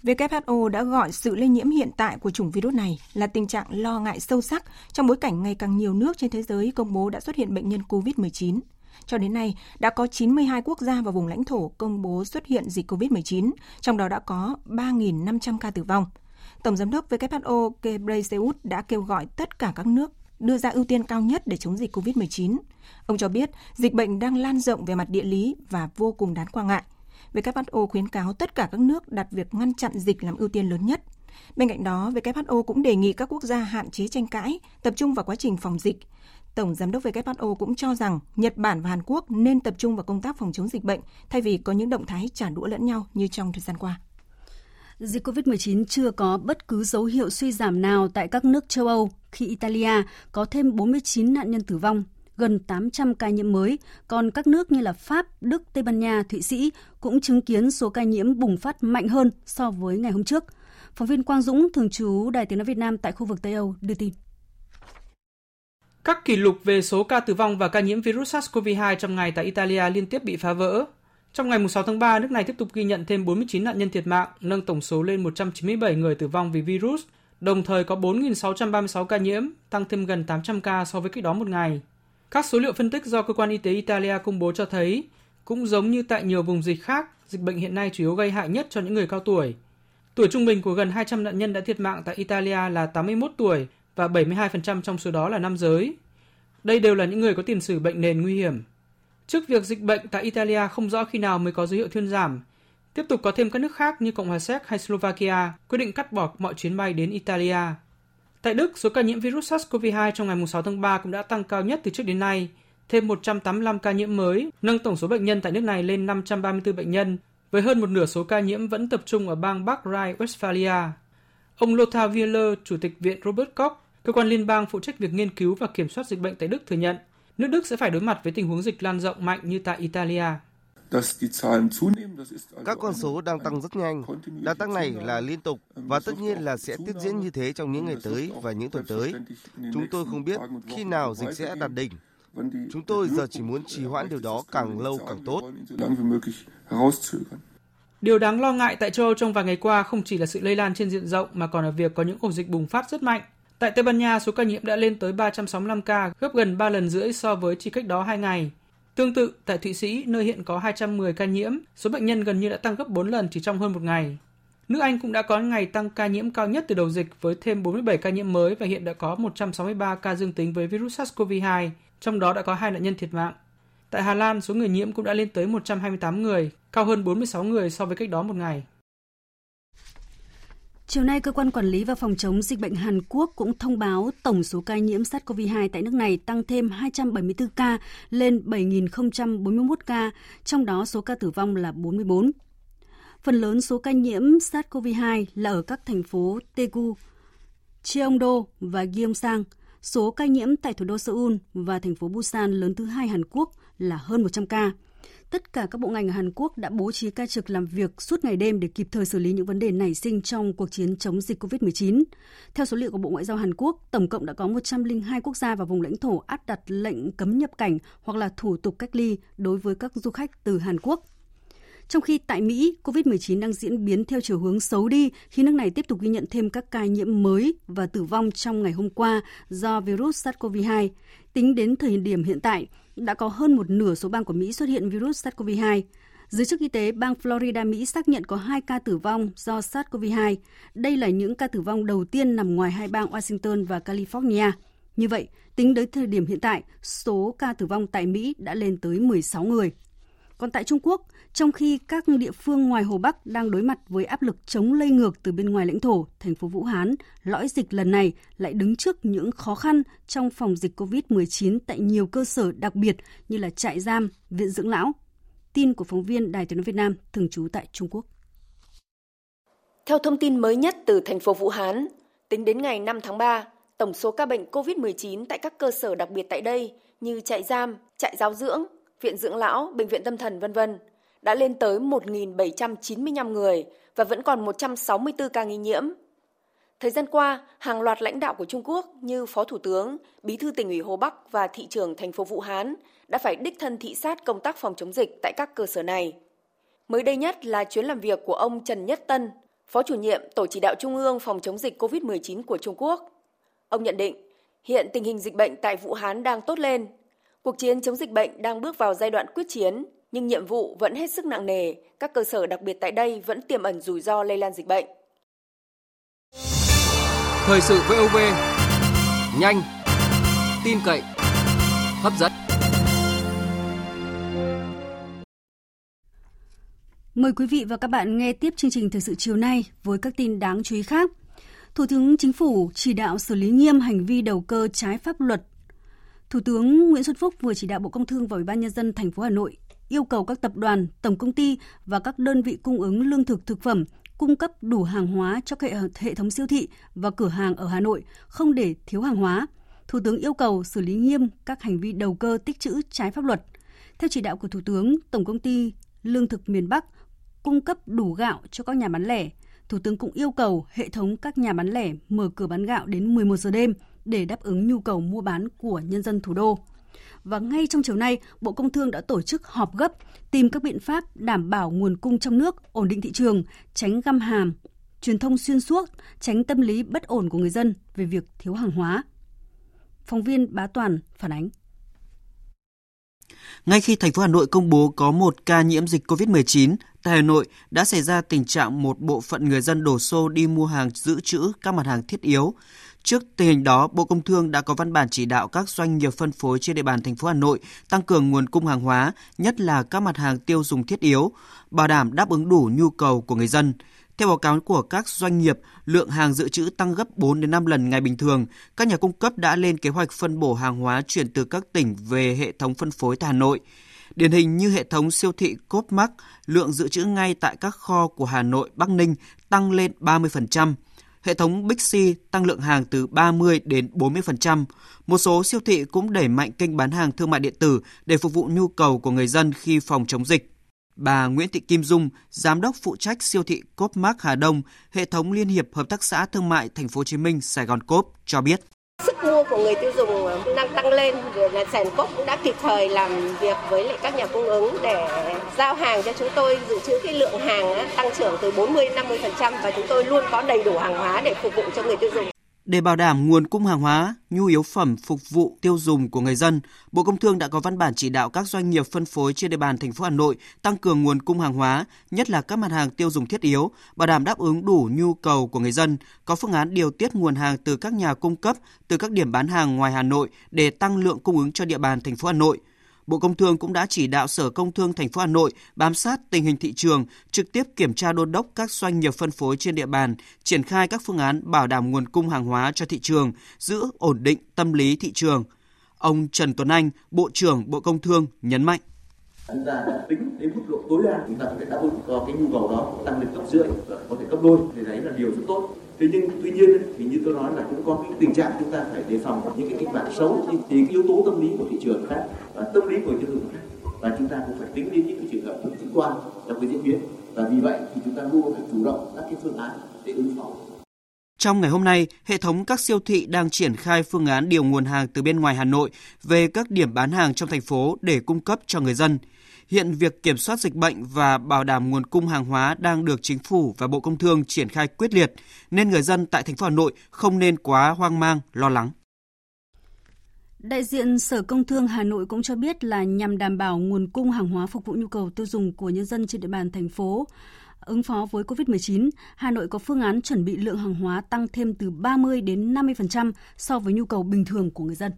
Speaker 16: WHO đã gọi sự lây nhiễm hiện tại của chủng virus này là tình trạng lo ngại sâu sắc trong bối cảnh ngày càng nhiều nước trên thế giới công bố đã xuất hiện bệnh nhân COVID-19. Cho đến nay, đã có 92 quốc gia và vùng lãnh thổ công bố xuất hiện dịch COVID-19, trong đó đã có 3.500 ca tử vong. Tổng giám đốc WHO Ghebreyesus đã kêu gọi tất cả các nước đưa ra ưu tiên cao nhất để chống dịch COVID-19. Ông cho biết dịch bệnh đang lan rộng về mặt địa lý và vô cùng đáng quan ngại. WHO khuyến cáo tất cả các nước đặt việc ngăn chặn dịch làm ưu tiên lớn nhất. Bên cạnh đó, WHO cũng đề nghị các quốc gia hạn chế tranh cãi, tập trung vào quá trình phòng dịch. Tổng Giám đốc WHO cũng cho rằng Nhật Bản và Hàn Quốc nên tập trung vào công tác phòng chống dịch bệnh thay vì có những động thái trả đũa lẫn nhau như trong thời gian qua.
Speaker 1: Dịch COVID-19 chưa có bất cứ dấu hiệu suy giảm nào tại các nước châu Âu khi Italia có thêm 49 nạn nhân tử vong, gần 800 ca nhiễm mới, còn các nước như là Pháp, Đức, Tây Ban Nha, Thụy Sĩ cũng chứng kiến số ca nhiễm bùng phát mạnh hơn so với ngày hôm trước. Phóng viên Quang Dũng, thường trú Đài Tiếng nói Việt Nam tại khu vực Tây Âu đưa tin.
Speaker 17: Các kỷ lục về số ca tử vong và ca nhiễm virus SARS-CoV-2 trong ngày tại Italia liên tiếp bị phá vỡ. Trong ngày 6 tháng 3, nước này tiếp tục ghi nhận thêm 49 nạn nhân thiệt mạng, nâng tổng số lên 197 người tử vong vì virus, đồng thời có 4.636 ca nhiễm, tăng thêm gần 800 ca so với cách đó một ngày. Các số liệu phân tích do cơ quan y tế Italia công bố cho thấy, cũng giống như tại nhiều vùng dịch khác, dịch bệnh hiện nay chủ yếu gây hại nhất cho những người cao tuổi. Tuổi trung bình của gần 200 nạn nhân đã thiệt mạng tại Italia là 81 tuổi và 72% trong số đó là nam giới. Đây đều là những người có tiền sử bệnh nền nguy hiểm. Trước việc dịch bệnh tại Italia không rõ khi nào mới có dấu hiệu thuyên giảm, tiếp tục có thêm các nước khác như Cộng hòa Séc hay Slovakia quyết định cắt bỏ mọi chuyến bay đến Italia. Tại Đức, số ca nhiễm virus SARS-CoV-2 trong ngày 6 tháng 3 cũng đã tăng cao nhất từ trước đến nay, thêm 185 ca nhiễm mới, nâng tổng số bệnh nhân tại nước này lên 534 bệnh nhân, với hơn một nửa số ca nhiễm vẫn tập trung ở bang Bắc Rhine-Westphalia. Ông Lothar Wieler, Chủ tịch Viện Robert Koch, cơ quan liên bang phụ trách việc nghiên cứu và kiểm soát dịch bệnh tại Đức thừa nhận, nước Đức sẽ phải đối mặt với tình huống dịch lan rộng mạnh như tại Italia.
Speaker 18: Các con số đang tăng rất nhanh. Đà tăng này là liên tục và tất nhiên là sẽ tiếp diễn như thế trong những ngày tới và những tuần tới. Chúng tôi không biết khi nào dịch sẽ đạt đỉnh. Chúng tôi giờ chỉ muốn trì hoãn điều đó càng lâu càng tốt.
Speaker 17: Điều đáng lo ngại tại châu Âu trong vài ngày qua không chỉ là sự lây lan trên diện rộng mà còn là việc có những ổ dịch bùng phát rất mạnh. Tại Tây Ban Nha, số ca nhiễm đã lên tới 365 ca, gấp gần 3 lần rưỡi so với chỉ cách đó 2 ngày. Tương tự, tại Thụy Sĩ, nơi hiện có 210 ca nhiễm, số bệnh nhân gần như đã tăng gấp 4 lần chỉ trong hơn một ngày. Nước Anh cũng đã có ngày tăng ca nhiễm cao nhất từ đầu dịch với thêm 47 ca nhiễm mới và hiện đã có 163 ca dương tính với virus SARS-CoV-2, trong đó đã có hai nạn nhân thiệt mạng. Tại Hà Lan, số người nhiễm cũng đã lên tới 128 người, cao hơn 46 người so với cách đó một ngày.
Speaker 1: Chiều nay, Cơ quan Quản lý và Phòng chống dịch bệnh Hàn Quốc cũng thông báo tổng số ca nhiễm SARS-CoV-2 tại nước này tăng thêm 274 ca lên 7.041 ca, trong đó số ca tử vong là 44. Phần lớn số ca nhiễm SARS-CoV-2 là ở các thành phố Daegu, Cheongdo và Gyeongsang. Số ca nhiễm tại thủ đô Seoul và thành phố Busan lớn thứ hai Hàn Quốc là hơn 100 ca tất cả các bộ ngành ở Hàn Quốc đã bố trí ca trực làm việc suốt ngày đêm để kịp thời xử lý những vấn đề nảy sinh trong cuộc chiến chống dịch COVID-19. Theo số liệu của Bộ Ngoại giao Hàn Quốc, tổng cộng đã có 102 quốc gia và vùng lãnh thổ áp đặt lệnh cấm nhập cảnh hoặc là thủ tục cách ly đối với các du khách từ Hàn Quốc. Trong khi tại Mỹ, COVID-19 đang diễn biến theo chiều hướng xấu đi khi nước này tiếp tục ghi nhận thêm các ca nhiễm mới và tử vong trong ngày hôm qua do virus SARS-CoV-2. Tính đến thời điểm hiện tại, đã có hơn một nửa số bang của Mỹ xuất hiện virus SARS-CoV-2. Giới chức y tế bang Florida, Mỹ xác nhận có 2 ca tử vong do SARS-CoV-2. Đây là những ca tử vong đầu tiên nằm ngoài hai bang Washington và California. Như vậy, tính đến thời điểm hiện tại, số ca tử vong tại Mỹ đã lên tới 16 người. Còn tại Trung Quốc, trong khi các địa phương ngoài Hồ Bắc đang đối mặt với áp lực chống lây ngược từ bên ngoài lãnh thổ, thành phố Vũ Hán, lõi dịch lần này lại đứng trước những khó khăn trong phòng dịch COVID-19 tại nhiều cơ sở đặc biệt như là trại giam, viện dưỡng lão. Tin của phóng viên Đài tiếng nói Việt Nam thường trú tại Trung Quốc.
Speaker 19: Theo thông tin mới nhất từ thành phố Vũ Hán, tính đến ngày 5 tháng 3, tổng số ca bệnh COVID-19 tại các cơ sở đặc biệt tại đây như trại giam, trại giáo dưỡng, viện dưỡng lão, bệnh viện tâm thần vân vân đã lên tới 1.795 người và vẫn còn 164 ca nghi nhiễm. Thời gian qua, hàng loạt lãnh đạo của Trung Quốc như Phó Thủ tướng, Bí thư tỉnh ủy Hồ Bắc và thị trưởng thành phố Vũ Hán đã phải đích thân thị sát công tác phòng chống dịch tại các cơ sở này. Mới đây nhất là chuyến làm việc của ông Trần Nhất Tân, Phó chủ nhiệm Tổ chỉ đạo Trung ương phòng chống dịch COVID-19 của Trung Quốc. Ông nhận định, hiện tình hình dịch bệnh tại Vũ Hán đang tốt lên. Cuộc chiến chống dịch bệnh đang bước vào giai đoạn quyết chiến, nhưng nhiệm vụ vẫn hết sức nặng nề, các cơ sở đặc biệt tại đây vẫn tiềm ẩn rủi ro lây lan dịch bệnh.
Speaker 8: Thời sự VOV, nhanh, tin cậy, hấp dẫn.
Speaker 1: Mời quý vị và các bạn nghe tiếp chương trình thời sự chiều nay với các tin đáng chú ý khác. Thủ tướng Chính phủ chỉ đạo xử lý nghiêm hành vi đầu cơ trái pháp luật. Thủ tướng Nguyễn Xuân Phúc vừa chỉ đạo Bộ Công Thương và Ủy ban nhân dân thành phố Hà Nội yêu cầu các tập đoàn, tổng công ty và các đơn vị cung ứng lương thực thực phẩm cung cấp đủ hàng hóa cho hệ, hệ thống siêu thị và cửa hàng ở Hà Nội, không để thiếu hàng hóa. Thủ tướng yêu cầu xử lý nghiêm các hành vi đầu cơ tích trữ trái pháp luật. Theo chỉ đạo của Thủ tướng, Tổng công ty Lương thực miền Bắc cung cấp đủ gạo cho các nhà bán lẻ. Thủ tướng cũng yêu cầu hệ thống các nhà bán lẻ mở cửa bán gạo đến 11 giờ đêm để đáp ứng nhu cầu mua bán của nhân dân thủ đô. Và ngay trong chiều nay, Bộ Công Thương đã tổ chức họp gấp tìm các biện pháp đảm bảo nguồn cung trong nước, ổn định thị trường, tránh găm hàng, truyền thông xuyên suốt, tránh tâm lý bất ổn của người dân về việc thiếu hàng hóa. Phóng viên Bá Toàn phản ánh.
Speaker 20: Ngay khi thành phố Hà Nội công bố có một ca nhiễm dịch COVID-19, tại Hà Nội đã xảy ra tình trạng một bộ phận người dân đổ xô đi mua hàng dự trữ các mặt hàng thiết yếu. Trước tình hình đó, Bộ Công Thương đã có văn bản chỉ đạo các doanh nghiệp phân phối trên địa bàn thành phố Hà Nội tăng cường nguồn cung hàng hóa, nhất là các mặt hàng tiêu dùng thiết yếu, bảo đảm đáp ứng đủ nhu cầu của người dân. Theo báo cáo của các doanh nghiệp, lượng hàng dự trữ tăng gấp 4 đến 5 lần ngày bình thường. Các nhà cung cấp đã lên kế hoạch phân bổ hàng hóa chuyển từ các tỉnh về hệ thống phân phối tại Hà Nội. Điển hình như hệ thống siêu thị Copmark, lượng dự trữ ngay tại các kho của Hà Nội, Bắc Ninh tăng lên 30%. Hệ thống Big C tăng lượng hàng từ 30 đến 40%. Một số siêu thị cũng đẩy mạnh kênh bán hàng thương mại điện tử để phục vụ nhu cầu của người dân khi phòng chống dịch. Bà Nguyễn Thị Kim Dung, giám đốc phụ trách siêu thị Copmark Hà Đông, hệ thống Liên hiệp Hợp tác xã Thương mại Thành phố Hồ Chí Minh Sài Gòn Cốp cho biết.
Speaker 21: Sức mua của người tiêu dùng đang tăng lên, là Sàn cốc cũng đã kịp thời làm việc với lại các nhà cung ứng để giao hàng cho chúng tôi dự trữ cái lượng hàng tăng trưởng từ 40 50% và chúng tôi luôn có đầy đủ hàng hóa để phục vụ cho người tiêu dùng.
Speaker 20: Để bảo đảm nguồn cung hàng hóa, nhu yếu phẩm phục vụ tiêu dùng của người dân, Bộ Công Thương đã có văn bản chỉ đạo các doanh nghiệp phân phối trên địa bàn thành phố Hà Nội tăng cường nguồn cung hàng hóa, nhất là các mặt hàng tiêu dùng thiết yếu, bảo đảm đáp ứng đủ nhu cầu của người dân, có phương án điều tiết nguồn hàng từ các nhà cung cấp, từ các điểm bán hàng ngoài Hà Nội để tăng lượng cung ứng cho địa bàn thành phố Hà Nội. Bộ Công Thương cũng đã chỉ đạo Sở Công Thương thành phố Hà Nội bám sát tình hình thị trường, trực tiếp kiểm tra đôn đốc các doanh nghiệp phân phối trên địa bàn, triển khai các phương án bảo đảm nguồn cung hàng hóa cho thị trường, giữ ổn định tâm lý thị trường. Ông Trần Tuấn Anh, Bộ trưởng Bộ Công Thương nhấn mạnh.
Speaker 22: Chúng ta đã tính đến mức độ tối đa chúng ta có thể đáp ứng cho cái nhu cầu đó tăng lên cấp rưỡi và có thể cấp đôi. Thì đấy là điều rất tốt thế nhưng tuy nhiên thì như tôi nói là cũng có cái tình trạng chúng ta phải đề phòng những cái kịch bản xấu thì cái yếu tố tâm lý của thị trường khác và tâm lý của tiêu dùng khác. Và chúng ta cũng phải tính đến những cái trường hợp cực quan trong cái diễn biến. Và vì vậy thì chúng ta luôn phải chủ động các cái phương án để ứng phó.
Speaker 20: Trong ngày hôm nay, hệ thống các siêu thị đang triển khai phương án điều nguồn hàng từ bên ngoài Hà Nội về các điểm bán hàng trong thành phố để cung cấp cho người dân. Hiện việc kiểm soát dịch bệnh và bảo đảm nguồn cung hàng hóa đang được chính phủ và Bộ Công Thương triển khai quyết liệt, nên người dân tại thành phố Hà Nội không nên quá hoang mang, lo lắng.
Speaker 1: Đại diện Sở Công Thương Hà Nội cũng cho biết là nhằm đảm bảo nguồn cung hàng hóa phục vụ nhu cầu tiêu dùng của nhân dân trên địa bàn thành phố, ứng phó với COVID-19, Hà Nội có phương án chuẩn bị lượng hàng hóa tăng thêm từ 30 đến 50% so với nhu cầu bình thường của người dân.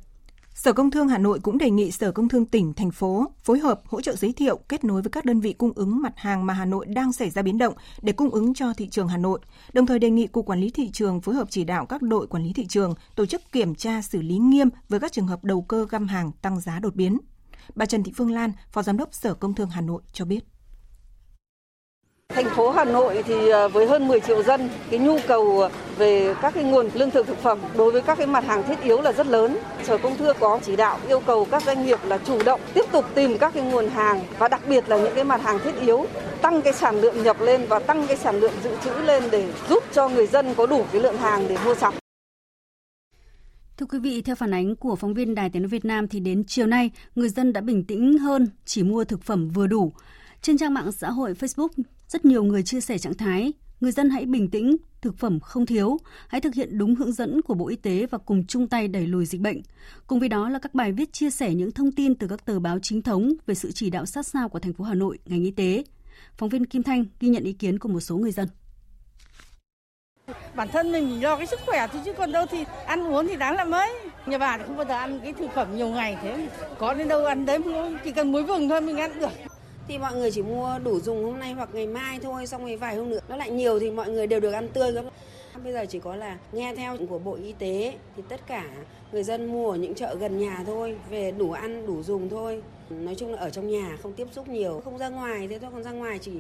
Speaker 16: Sở Công Thương Hà Nội cũng đề nghị Sở Công Thương tỉnh, thành phố phối hợp hỗ trợ giới thiệu, kết nối với các đơn vị cung ứng mặt hàng mà Hà Nội đang xảy ra biến động để cung ứng cho thị trường Hà Nội. Đồng thời đề nghị Cục Quản lý Thị trường phối hợp chỉ đạo các đội quản lý thị trường tổ chức kiểm tra xử lý nghiêm với các trường hợp đầu cơ găm hàng tăng giá đột biến. Bà Trần Thị Phương Lan, Phó Giám đốc Sở Công Thương Hà Nội cho biết.
Speaker 23: Thành phố Hà Nội thì ờ, với hơn 10 triệu dân, cái nhu cầu ờ, về các cái nguồn lương thực thực phẩm đối với các cái mặt hàng thiết yếu là rất lớn. Sở Công Thương có chỉ đạo yêu cầu các doanh nghiệp là chủ động tiếp tục tìm các cái nguồn hàng và đặc biệt là những cái mặt hàng thiết yếu tăng cái sản lượng nhập lên và tăng cái sản lượng dự trữ lên để giúp cho người dân có đủ cái lượng hàng để mua sắm.
Speaker 1: Thưa quý vị, theo phản ánh của phóng viên Đài Tiếng nói Việt Nam thì đến chiều nay, người dân đã bình tĩnh hơn, chỉ mua thực phẩm vừa đủ. Trên trang mạng xã hội Facebook, rất nhiều người chia sẻ trạng thái người dân hãy bình tĩnh, thực phẩm không thiếu, hãy thực hiện đúng hướng dẫn của Bộ Y tế và cùng chung tay đẩy lùi dịch bệnh. Cùng với đó là các bài viết chia sẻ những thông tin từ các tờ báo chính thống về sự chỉ đạo sát sao của thành phố Hà Nội, ngành y tế. Phóng viên Kim Thanh ghi nhận ý kiến của một số người dân.
Speaker 24: Bản thân mình lo cái sức khỏe thôi chứ còn đâu thì ăn uống thì đáng là mấy. Nhà bà không bao giờ ăn cái thực phẩm nhiều ngày thế. Có đến đâu ăn đấy chỉ cần muối vừng thôi mình ăn được
Speaker 25: thì mọi người chỉ mua đủ dùng hôm nay hoặc ngày mai thôi, xong rồi vài hôm nữa. Nó lại nhiều thì mọi người đều được ăn tươi lắm. bây giờ chỉ có là nghe theo của bộ y tế thì tất cả người dân mua ở những chợ gần nhà thôi, về đủ ăn, đủ dùng thôi. Nói chung là ở trong nhà không tiếp xúc nhiều, không ra ngoài thế thôi. Còn ra ngoài chỉ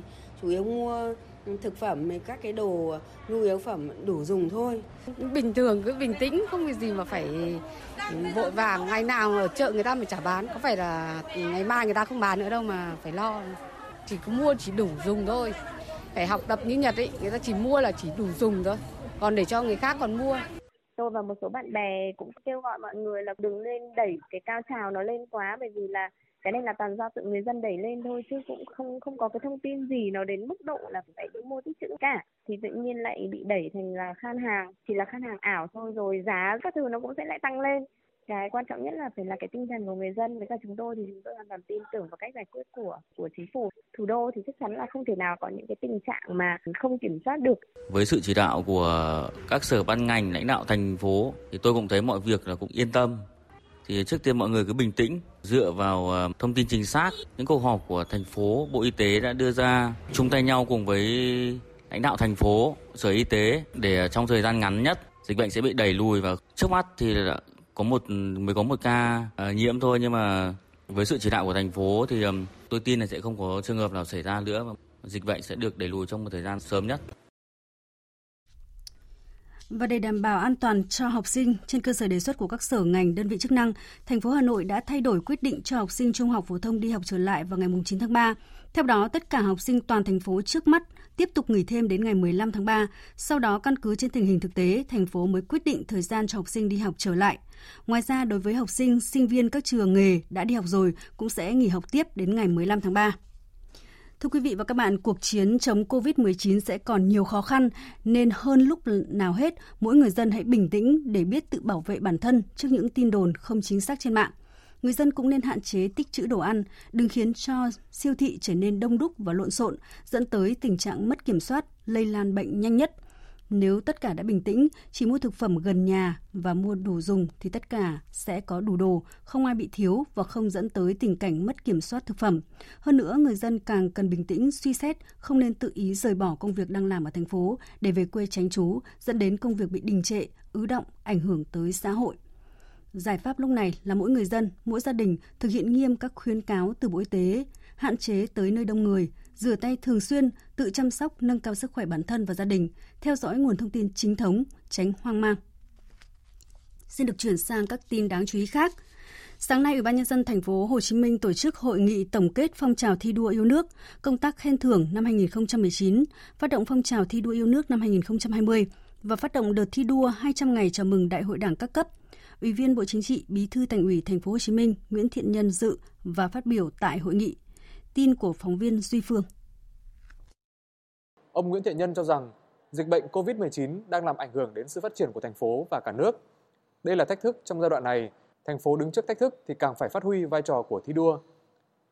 Speaker 25: chủ yếu mua thực phẩm với các cái đồ nhu yếu phẩm đủ dùng thôi.
Speaker 26: Bình thường cứ bình tĩnh không việc gì mà phải vội vàng. Ngày nào ở chợ người ta mới trả bán có phải là ngày mai người ta không bán nữa đâu mà phải lo. Chỉ có mua chỉ đủ dùng thôi. Phải học tập như Nhật ấy người ta chỉ mua là chỉ đủ dùng thôi. Còn để cho người khác còn mua.
Speaker 27: Tôi và một số bạn bè cũng kêu gọi mọi người là đừng nên đẩy cái cao trào nó lên quá bởi vì là cái này là toàn do tự người dân đẩy lên thôi, chứ cũng không không có cái thông tin gì nó đến mức độ là phải đi mua tích trữ cả. Thì tự nhiên lại bị đẩy thành là khan hàng, chỉ là khan hàng ảo thôi, rồi giá các thứ nó cũng sẽ lại tăng lên. Cái quan trọng nhất là phải là cái tinh thần của người dân. Với cả chúng tôi thì chúng tôi hoàn toàn tin tưởng vào cách giải quyết của của chính phủ. Thủ đô thì chắc chắn là không thể nào có những cái tình trạng mà không kiểm soát được.
Speaker 28: Với sự chỉ đạo của các sở ban ngành, lãnh đạo thành phố, thì tôi cũng thấy mọi việc là cũng yên tâm thì trước tiên mọi người cứ bình tĩnh dựa vào ờ, thông tin chính xác những cuộc họp của thành phố bộ y tế đã đưa ra chung tay nhau cùng với lãnh đạo thành phố sở y tế để ờ, trong thời gian ngắn nhất dịch bệnh sẽ bị đẩy lùi và trước mắt thì có một mới có một ca uh, nhiễm thôi nhưng mà với sự chỉ đạo của thành phố thì um, tôi tin là sẽ không có trường hợp nào xảy ra nữa và dịch bệnh sẽ được đẩy lùi trong một thời gian sớm nhất.
Speaker 1: Và để đảm bảo an toàn cho học sinh, trên cơ sở đề xuất của các sở ngành, đơn vị chức năng, thành phố Hà Nội đã thay đổi quyết định cho học sinh trung học phổ thông đi học trở lại vào ngày 9 tháng 3. Theo đó, tất cả học sinh toàn thành phố trước mắt tiếp tục nghỉ thêm đến ngày 15 tháng 3. Sau đó, căn cứ trên tình hình thực tế, thành phố mới quyết định thời gian cho học sinh đi học trở lại. Ngoài ra, đối với học sinh, sinh viên các trường nghề đã đi học rồi cũng sẽ nghỉ học tiếp đến ngày 15 tháng 3. Thưa quý vị và các bạn, cuộc chiến chống COVID-19 sẽ còn nhiều khó khăn nên hơn lúc nào hết, mỗi người dân hãy bình tĩnh để biết tự bảo vệ bản thân trước những tin đồn không chính xác trên mạng. Người dân cũng nên hạn chế tích trữ đồ ăn, đừng khiến cho siêu thị trở nên đông đúc và lộn xộn, dẫn tới tình trạng mất kiểm soát, lây lan bệnh nhanh nhất – nếu tất cả đã bình tĩnh, chỉ mua thực phẩm gần nhà và mua đủ dùng thì tất cả sẽ có đủ đồ, không ai bị thiếu và không dẫn tới tình cảnh mất kiểm soát thực phẩm. Hơn nữa, người dân càng cần bình tĩnh, suy xét, không nên tự ý rời bỏ công việc đang làm ở thành phố để về quê tránh trú, dẫn đến công việc bị đình trệ, ứ động, ảnh hưởng tới xã hội. Giải pháp lúc này là mỗi người dân, mỗi gia đình thực hiện nghiêm các khuyến cáo từ Bộ Y tế, hạn chế tới nơi đông người, rửa tay thường xuyên, tự chăm sóc, nâng cao sức khỏe bản thân và gia đình, theo dõi nguồn thông tin chính thống, tránh hoang mang. Xin được chuyển sang các tin đáng chú ý khác. Sáng nay, Ủy ban nhân dân thành phố Hồ Chí Minh tổ chức hội nghị tổng kết phong trào thi đua yêu nước, công tác khen thưởng năm 2019, phát động phong trào thi đua yêu nước năm 2020 và phát động đợt thi đua 200 ngày chào mừng Đại hội Đảng các cấp. Ủy viên Bộ Chính trị, Bí thư Thành ủy Thành phố Hồ Chí Minh Nguyễn Thiện Nhân dự và phát biểu tại hội nghị. Tin của phóng viên Duy Phương.
Speaker 29: Ông Nguyễn Thiện Nhân cho rằng dịch bệnh COVID-19 đang làm ảnh hưởng đến sự phát triển của thành phố và cả nước. Đây là thách thức trong giai đoạn này
Speaker 30: thành phố đứng trước thách thức thì càng phải phát huy vai trò của thi đua.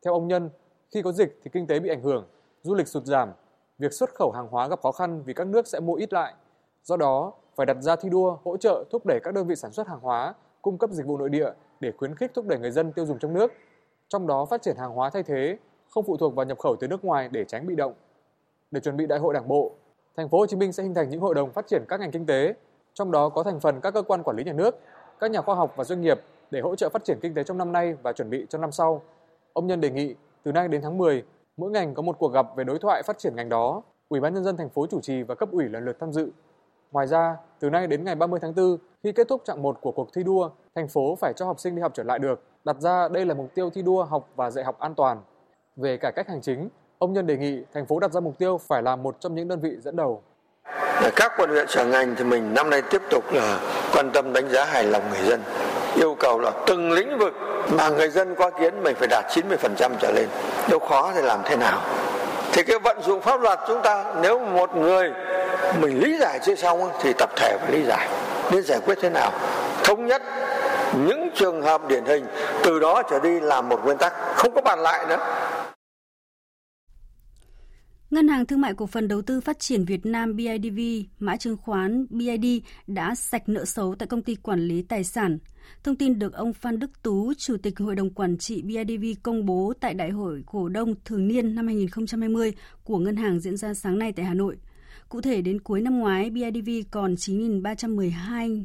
Speaker 30: Theo ông Nhân, khi có dịch thì kinh tế bị ảnh hưởng, du lịch sụt giảm, việc xuất khẩu hàng hóa gặp khó khăn vì các nước sẽ mua ít lại. Do đó, phải đặt ra thi đua, hỗ trợ thúc đẩy các đơn vị sản xuất hàng hóa, cung cấp dịch vụ nội địa để khuyến khích thúc đẩy người dân tiêu dùng trong nước. Trong đó phát triển hàng hóa thay thế, không phụ thuộc vào nhập khẩu từ nước ngoài để tránh bị động. Để chuẩn bị đại hội Đảng bộ, thành phố Hồ Chí Minh sẽ hình thành những hội đồng phát triển các ngành kinh tế, trong đó có thành phần các cơ quan quản lý nhà nước, các nhà khoa học và doanh nghiệp để hỗ trợ phát triển kinh tế trong năm nay và chuẩn bị cho năm sau. Ông Nhân đề nghị từ nay đến tháng 10, mỗi ngành có một cuộc gặp về đối thoại phát triển ngành đó, Ủy ban nhân dân thành phố chủ trì và cấp ủy lần lượt tham dự. Ngoài ra, từ nay đến ngày 30 tháng 4, khi kết thúc chặng 1 của cuộc thi đua, thành phố phải cho học sinh đi học trở lại được. Đặt ra đây là mục tiêu thi đua học và dạy học an toàn. Về cải cách hành chính, ông Nhân đề nghị thành phố đặt ra mục tiêu phải là một trong những đơn vị dẫn đầu.
Speaker 31: Các quận huyện sở ngành thì mình năm nay tiếp tục là quan tâm đánh giá hài lòng người dân. Yêu cầu là từng lĩnh vực mà người dân có kiến mình phải đạt 90% trở lên. Nếu khó thì làm thế nào? Thì cái vận dụng pháp luật chúng ta, nếu một người mình lý giải chưa xong thì tập thể phải lý giải nên giải quyết thế nào thống nhất những trường hợp điển hình, từ đó trở đi làm một nguyên tắc, không có bàn lại nữa
Speaker 1: Ngân hàng Thương mại Cổ phần Đầu tư Phát triển Việt Nam BIDV, mã chứng khoán BID đã sạch nợ xấu tại công ty quản lý tài sản. Thông tin được ông Phan Đức Tú, Chủ tịch Hội đồng Quản trị BIDV công bố tại Đại hội Cổ đông Thường niên năm 2020 của ngân hàng diễn ra sáng nay tại Hà Nội. Cụ thể đến cuối năm ngoái, BIDV còn 9.312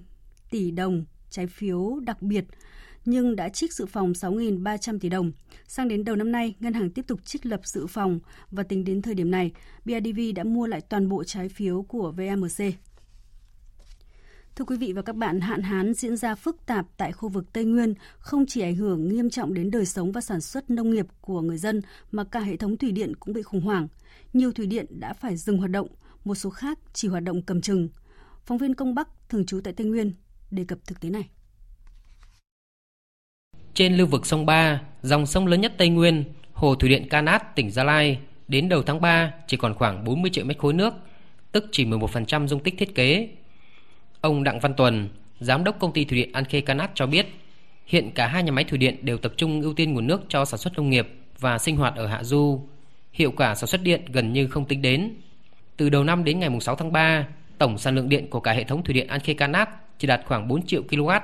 Speaker 1: tỷ đồng trái phiếu đặc biệt nhưng đã trích dự phòng 6.300 tỷ đồng. Sang đến đầu năm nay, ngân hàng tiếp tục trích lập dự phòng và tính đến thời điểm này, BIDV đã mua lại toàn bộ trái phiếu của VMC. Thưa quý vị và các bạn, hạn hán diễn ra phức tạp tại khu vực Tây Nguyên không chỉ ảnh hưởng nghiêm trọng đến đời sống và sản xuất nông nghiệp của người dân mà cả hệ thống thủy điện cũng bị khủng hoảng. Nhiều thủy điện đã phải dừng hoạt động, một số khác chỉ hoạt động cầm chừng. Phóng viên Công Bắc thường trú tại Tây Nguyên đề cập thực tế này.
Speaker 32: Trên lưu vực sông Ba, dòng sông lớn nhất Tây Nguyên, hồ thủy điện Canát, tỉnh Gia Lai, đến đầu tháng 3 chỉ còn khoảng 40 triệu mét khối nước, tức chỉ 11% dung tích thiết kế. Ông Đặng Văn Tuần, giám đốc công ty thủy điện An Khê Canát cho biết, hiện cả hai nhà máy thủy điện đều tập trung ưu tiên nguồn nước cho sản xuất nông nghiệp và sinh hoạt ở hạ du. Hiệu quả sản xuất điện gần như không tính đến. Từ đầu năm đến ngày 6 tháng 3, tổng sản lượng điện của cả hệ thống thủy điện An Khê Canát chỉ đạt khoảng 4 triệu kW,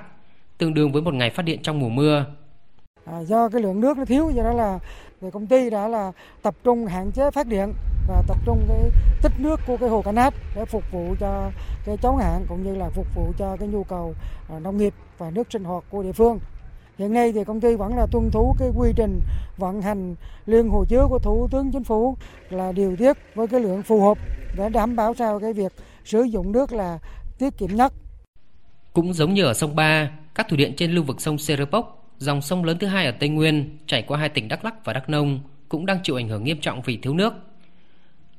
Speaker 32: tương đương với một ngày phát điện trong mùa mưa.
Speaker 33: À, do cái lượng nước nó thiếu do đó là công ty đã là tập trung hạn chế phát điện và tập trung cái tích nước của cái hồ Canát để phục vụ cho cái chống hạn cũng như là phục vụ cho cái nhu cầu à, nông nghiệp và nước sinh hoạt của địa phương. Hiện nay thì công ty vẫn là tuân thủ cái quy trình vận hành liên hồ chứa của Thủ tướng Chính phủ là điều tiết với cái lượng phù hợp để đảm bảo sao cái việc sử dụng nước là tiết kiệm nhất.
Speaker 32: Cũng giống như ở sông Ba, các thủy điện trên lưu vực sông Serapok, dòng sông lớn thứ hai ở Tây Nguyên, chảy qua hai tỉnh Đắk Lắk và Đắk Nông, cũng đang chịu ảnh hưởng nghiêm trọng vì thiếu nước.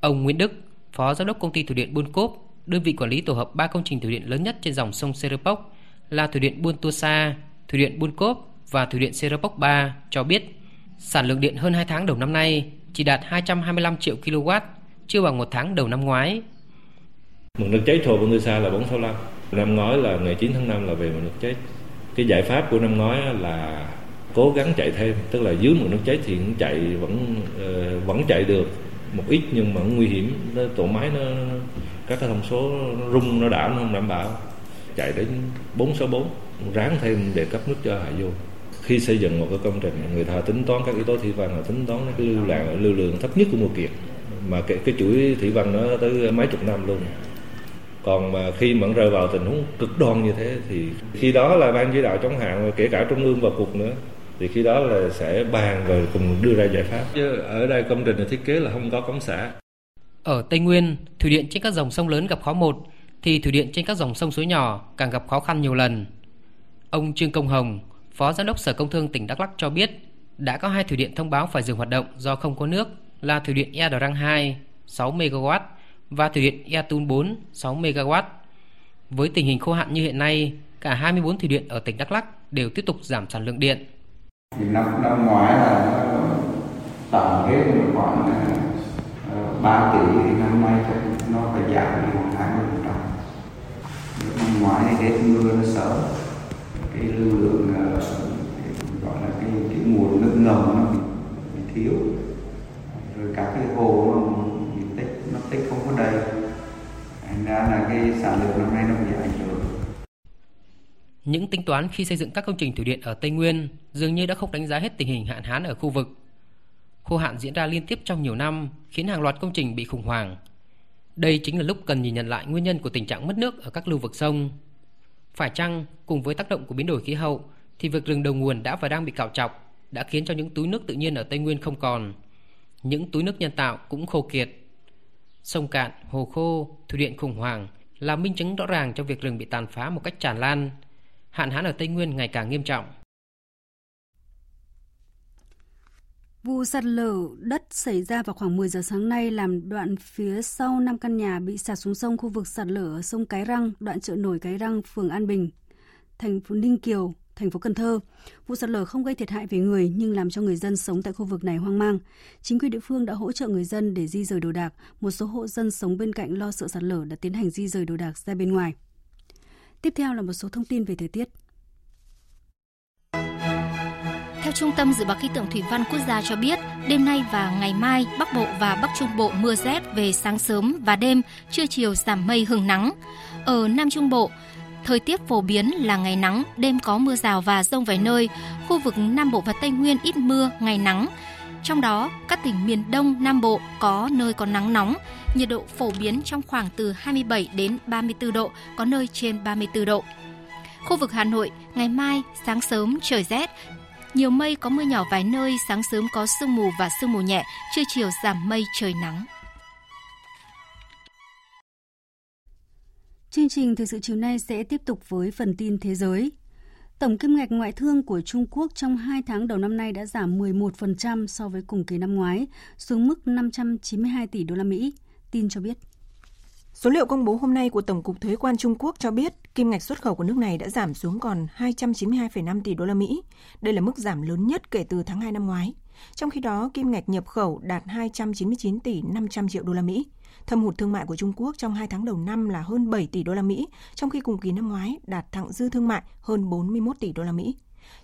Speaker 32: Ông Nguyễn Đức, Phó Giám đốc Công ty Thủy điện Buôn Cốp, đơn vị quản lý tổ hợp ba công trình thủy điện lớn nhất trên dòng sông Serapok là Thủy điện Buôn Tua Sa, Thủy điện Buôn Cốp và Thủy điện Serapok 3 cho biết sản lượng điện hơn 2 tháng đầu năm nay chỉ đạt 225 triệu kW, chưa bằng một tháng đầu năm ngoái.
Speaker 34: Mực nước cháy thổ Buôn Tua Sa là 465, năm ngoái là ngày 9 tháng 5 là về mực nước cháy. Cái giải pháp của năm ngoái là cố gắng chạy thêm, tức là dưới mực nước cháy thì cũng chạy vẫn uh, vẫn chạy được một ít nhưng mà nguy hiểm nó, tổ máy nó các cái thông số nó rung nó đảo nó không đảm bảo. Chạy đến 464 ráng thêm để cấp nước cho hạ du. Khi xây dựng một cái công trình người ta tính toán các yếu tố thủy văn là tính toán cái lưu lượng lưu lượng thấp nhất của mùa kiệt. Mà cái, cái chuỗi thủy văn nó tới mấy chục năm luôn còn mà khi mà rơi vào tình huống cực đoan như thế thì khi đó là ban chỉ đạo chống hạn kể cả trung ương vào cuộc nữa thì khi đó là sẽ bàn rồi cùng đưa ra giải pháp. Chứ ở đây công trình là thiết kế là không có cống xả.
Speaker 32: Ở Tây Nguyên thủy điện trên các dòng sông lớn gặp khó một thì thủy điện trên các dòng sông suối nhỏ càng gặp khó khăn nhiều lần. Ông Trương Công Hồng phó giám đốc sở công thương tỉnh Đắk Lắk cho biết đã có hai thủy điện thông báo phải dừng hoạt động do không có nước là thủy điện Ea Drang 2 6 MW và thủy điện Yatun 4 6 MW. Với tình hình khô hạn như hiện nay, cả 24 thủy điện ở tỉnh Đắk Lắk đều tiếp tục giảm sản lượng điện.
Speaker 35: Thì năm năm ngoái là tổng hết khoảng ờ, 3 tỷ thì năm nay chắc nó phải giảm đi khoảng 20 phần trăm. Năm ngoái hết mưa nó sớm, cái
Speaker 36: lưu lượng ờ, gọi là cái cái nguồn nước ngầm nó bị, bị thiếu rồi các cái hồ nó tích không có đầy thành ra là cái sản lượng năm nay nó bị ảnh hưởng
Speaker 32: những tính toán khi xây dựng các công trình thủy điện ở Tây Nguyên dường như đã không đánh giá hết tình hình hạn hán ở khu vực. Khô hạn diễn ra liên tiếp trong nhiều năm, khiến hàng loạt công trình bị khủng hoảng. Đây chính là lúc cần nhìn nhận lại nguyên nhân của tình trạng mất nước ở các lưu vực sông. Phải chăng cùng với tác động của biến đổi khí hậu thì việc rừng đầu nguồn đã và đang bị cạo trọc đã khiến cho những túi nước tự nhiên ở Tây Nguyên không còn. Những túi nước nhân tạo cũng khô kiệt. Sông cạn, hồ khô, thủy điện khủng hoảng là minh chứng rõ ràng cho việc rừng bị tàn phá một cách tràn lan. Hạn hán ở Tây Nguyên ngày càng nghiêm trọng.
Speaker 1: Vụ sạt lở đất xảy ra vào khoảng 10 giờ sáng nay làm đoạn phía sau 5 căn nhà bị sạt xuống sông khu vực sạt lở ở sông Cái Răng, đoạn chợ nổi Cái Răng, phường An Bình, thành phố Ninh Kiều, thành phố Cần Thơ. Vụ sạt lở không gây thiệt hại về người nhưng làm cho người dân sống tại khu vực này hoang mang. Chính quyền địa phương đã hỗ trợ người dân để di rời đồ đạc. Một số hộ dân sống bên cạnh lo sợ sạt lở đã tiến hành di rời đồ đạc ra bên ngoài. Tiếp theo là một số thông tin về thời tiết.
Speaker 37: Theo Trung tâm Dự báo Khí tượng Thủy văn Quốc gia cho biết, đêm nay và ngày mai, Bắc Bộ và Bắc Trung Bộ mưa rét về sáng sớm và đêm, trưa chiều giảm mây hừng nắng. Ở Nam Trung Bộ, thời tiết phổ biến là ngày nắng, đêm có mưa rào và rông vài nơi. Khu vực Nam Bộ và Tây Nguyên ít mưa, ngày nắng. Trong đó, các tỉnh miền Đông Nam Bộ có nơi có nắng nóng, nhiệt độ phổ biến trong khoảng từ 27 đến 34 độ, có nơi trên 34 độ. Khu vực Hà Nội, ngày mai sáng sớm trời rét, nhiều mây có mưa nhỏ vài nơi, sáng sớm có sương mù và sương mù nhẹ, trưa chiều giảm mây trời nắng.
Speaker 1: Chương trình thời sự chiều nay sẽ tiếp tục với phần tin thế giới. Tổng kim ngạch ngoại thương của Trung Quốc trong 2 tháng đầu năm nay đã giảm 11% so với cùng kỳ năm ngoái, xuống mức 592 tỷ đô la Mỹ. Tin cho biết.
Speaker 16: Số liệu công bố hôm nay của Tổng cục Thuế quan Trung Quốc cho biết kim ngạch xuất khẩu của nước này đã giảm xuống còn 292,5 tỷ đô la Mỹ. Đây là mức giảm lớn nhất kể từ tháng 2 năm ngoái. Trong khi đó, kim ngạch nhập khẩu đạt 299 tỷ 500 triệu đô la Mỹ. Thâm hụt thương mại của Trung Quốc trong 2 tháng đầu năm là hơn 7 tỷ đô la Mỹ, trong khi cùng kỳ năm ngoái đạt thặng dư thương mại hơn 41 tỷ đô la Mỹ.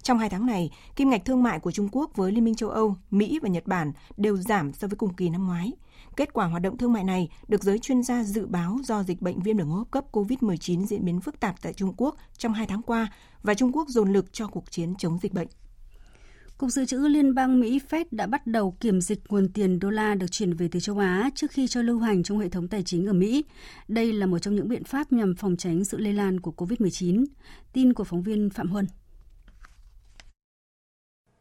Speaker 16: Trong hai tháng này, kim ngạch thương mại của Trung Quốc với Liên minh châu Âu, Mỹ và Nhật Bản đều giảm so với cùng kỳ năm ngoái. Kết quả hoạt động thương mại này được giới chuyên gia dự báo do dịch bệnh viêm đường hô hấp cấp COVID-19 diễn biến phức tạp tại Trung Quốc trong hai tháng qua và Trung Quốc dồn lực cho cuộc chiến chống dịch bệnh.
Speaker 1: Cục Dự trữ Liên bang Mỹ Fed đã bắt đầu kiểm dịch nguồn tiền đô la được chuyển về từ châu Á trước khi cho lưu hành trong hệ thống tài chính ở Mỹ. Đây là một trong những biện pháp nhằm phòng tránh sự lây lan của COVID-19. Tin của phóng viên Phạm Huân.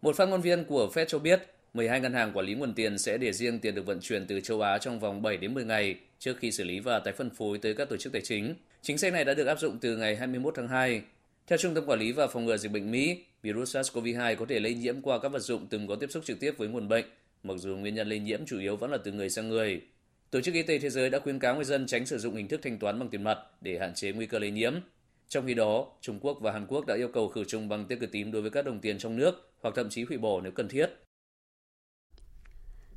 Speaker 38: Một phát ngôn viên của Fed cho biết 12 ngân hàng quản lý nguồn tiền sẽ để riêng tiền được vận chuyển từ châu Á trong vòng 7 đến 10 ngày trước khi xử lý và tái phân phối tới các tổ chức tài chính. Chính sách này đã được áp dụng từ ngày 21 tháng 2. Theo Trung tâm Quản lý và Phòng ngừa Dịch bệnh Mỹ, virus SARS-CoV-2 có thể lây nhiễm qua các vật dụng từng có tiếp xúc trực tiếp với nguồn bệnh, mặc dù nguyên nhân lây nhiễm chủ yếu vẫn là từ người sang người. Tổ chức Y tế Thế giới đã khuyến cáo người dân tránh sử dụng hình thức thanh toán bằng tiền mặt để hạn chế nguy cơ lây nhiễm. Trong khi đó, Trung Quốc và Hàn Quốc đã yêu cầu khử trùng bằng tia cực tím đối với các đồng tiền trong nước hoặc thậm chí hủy bỏ nếu cần thiết.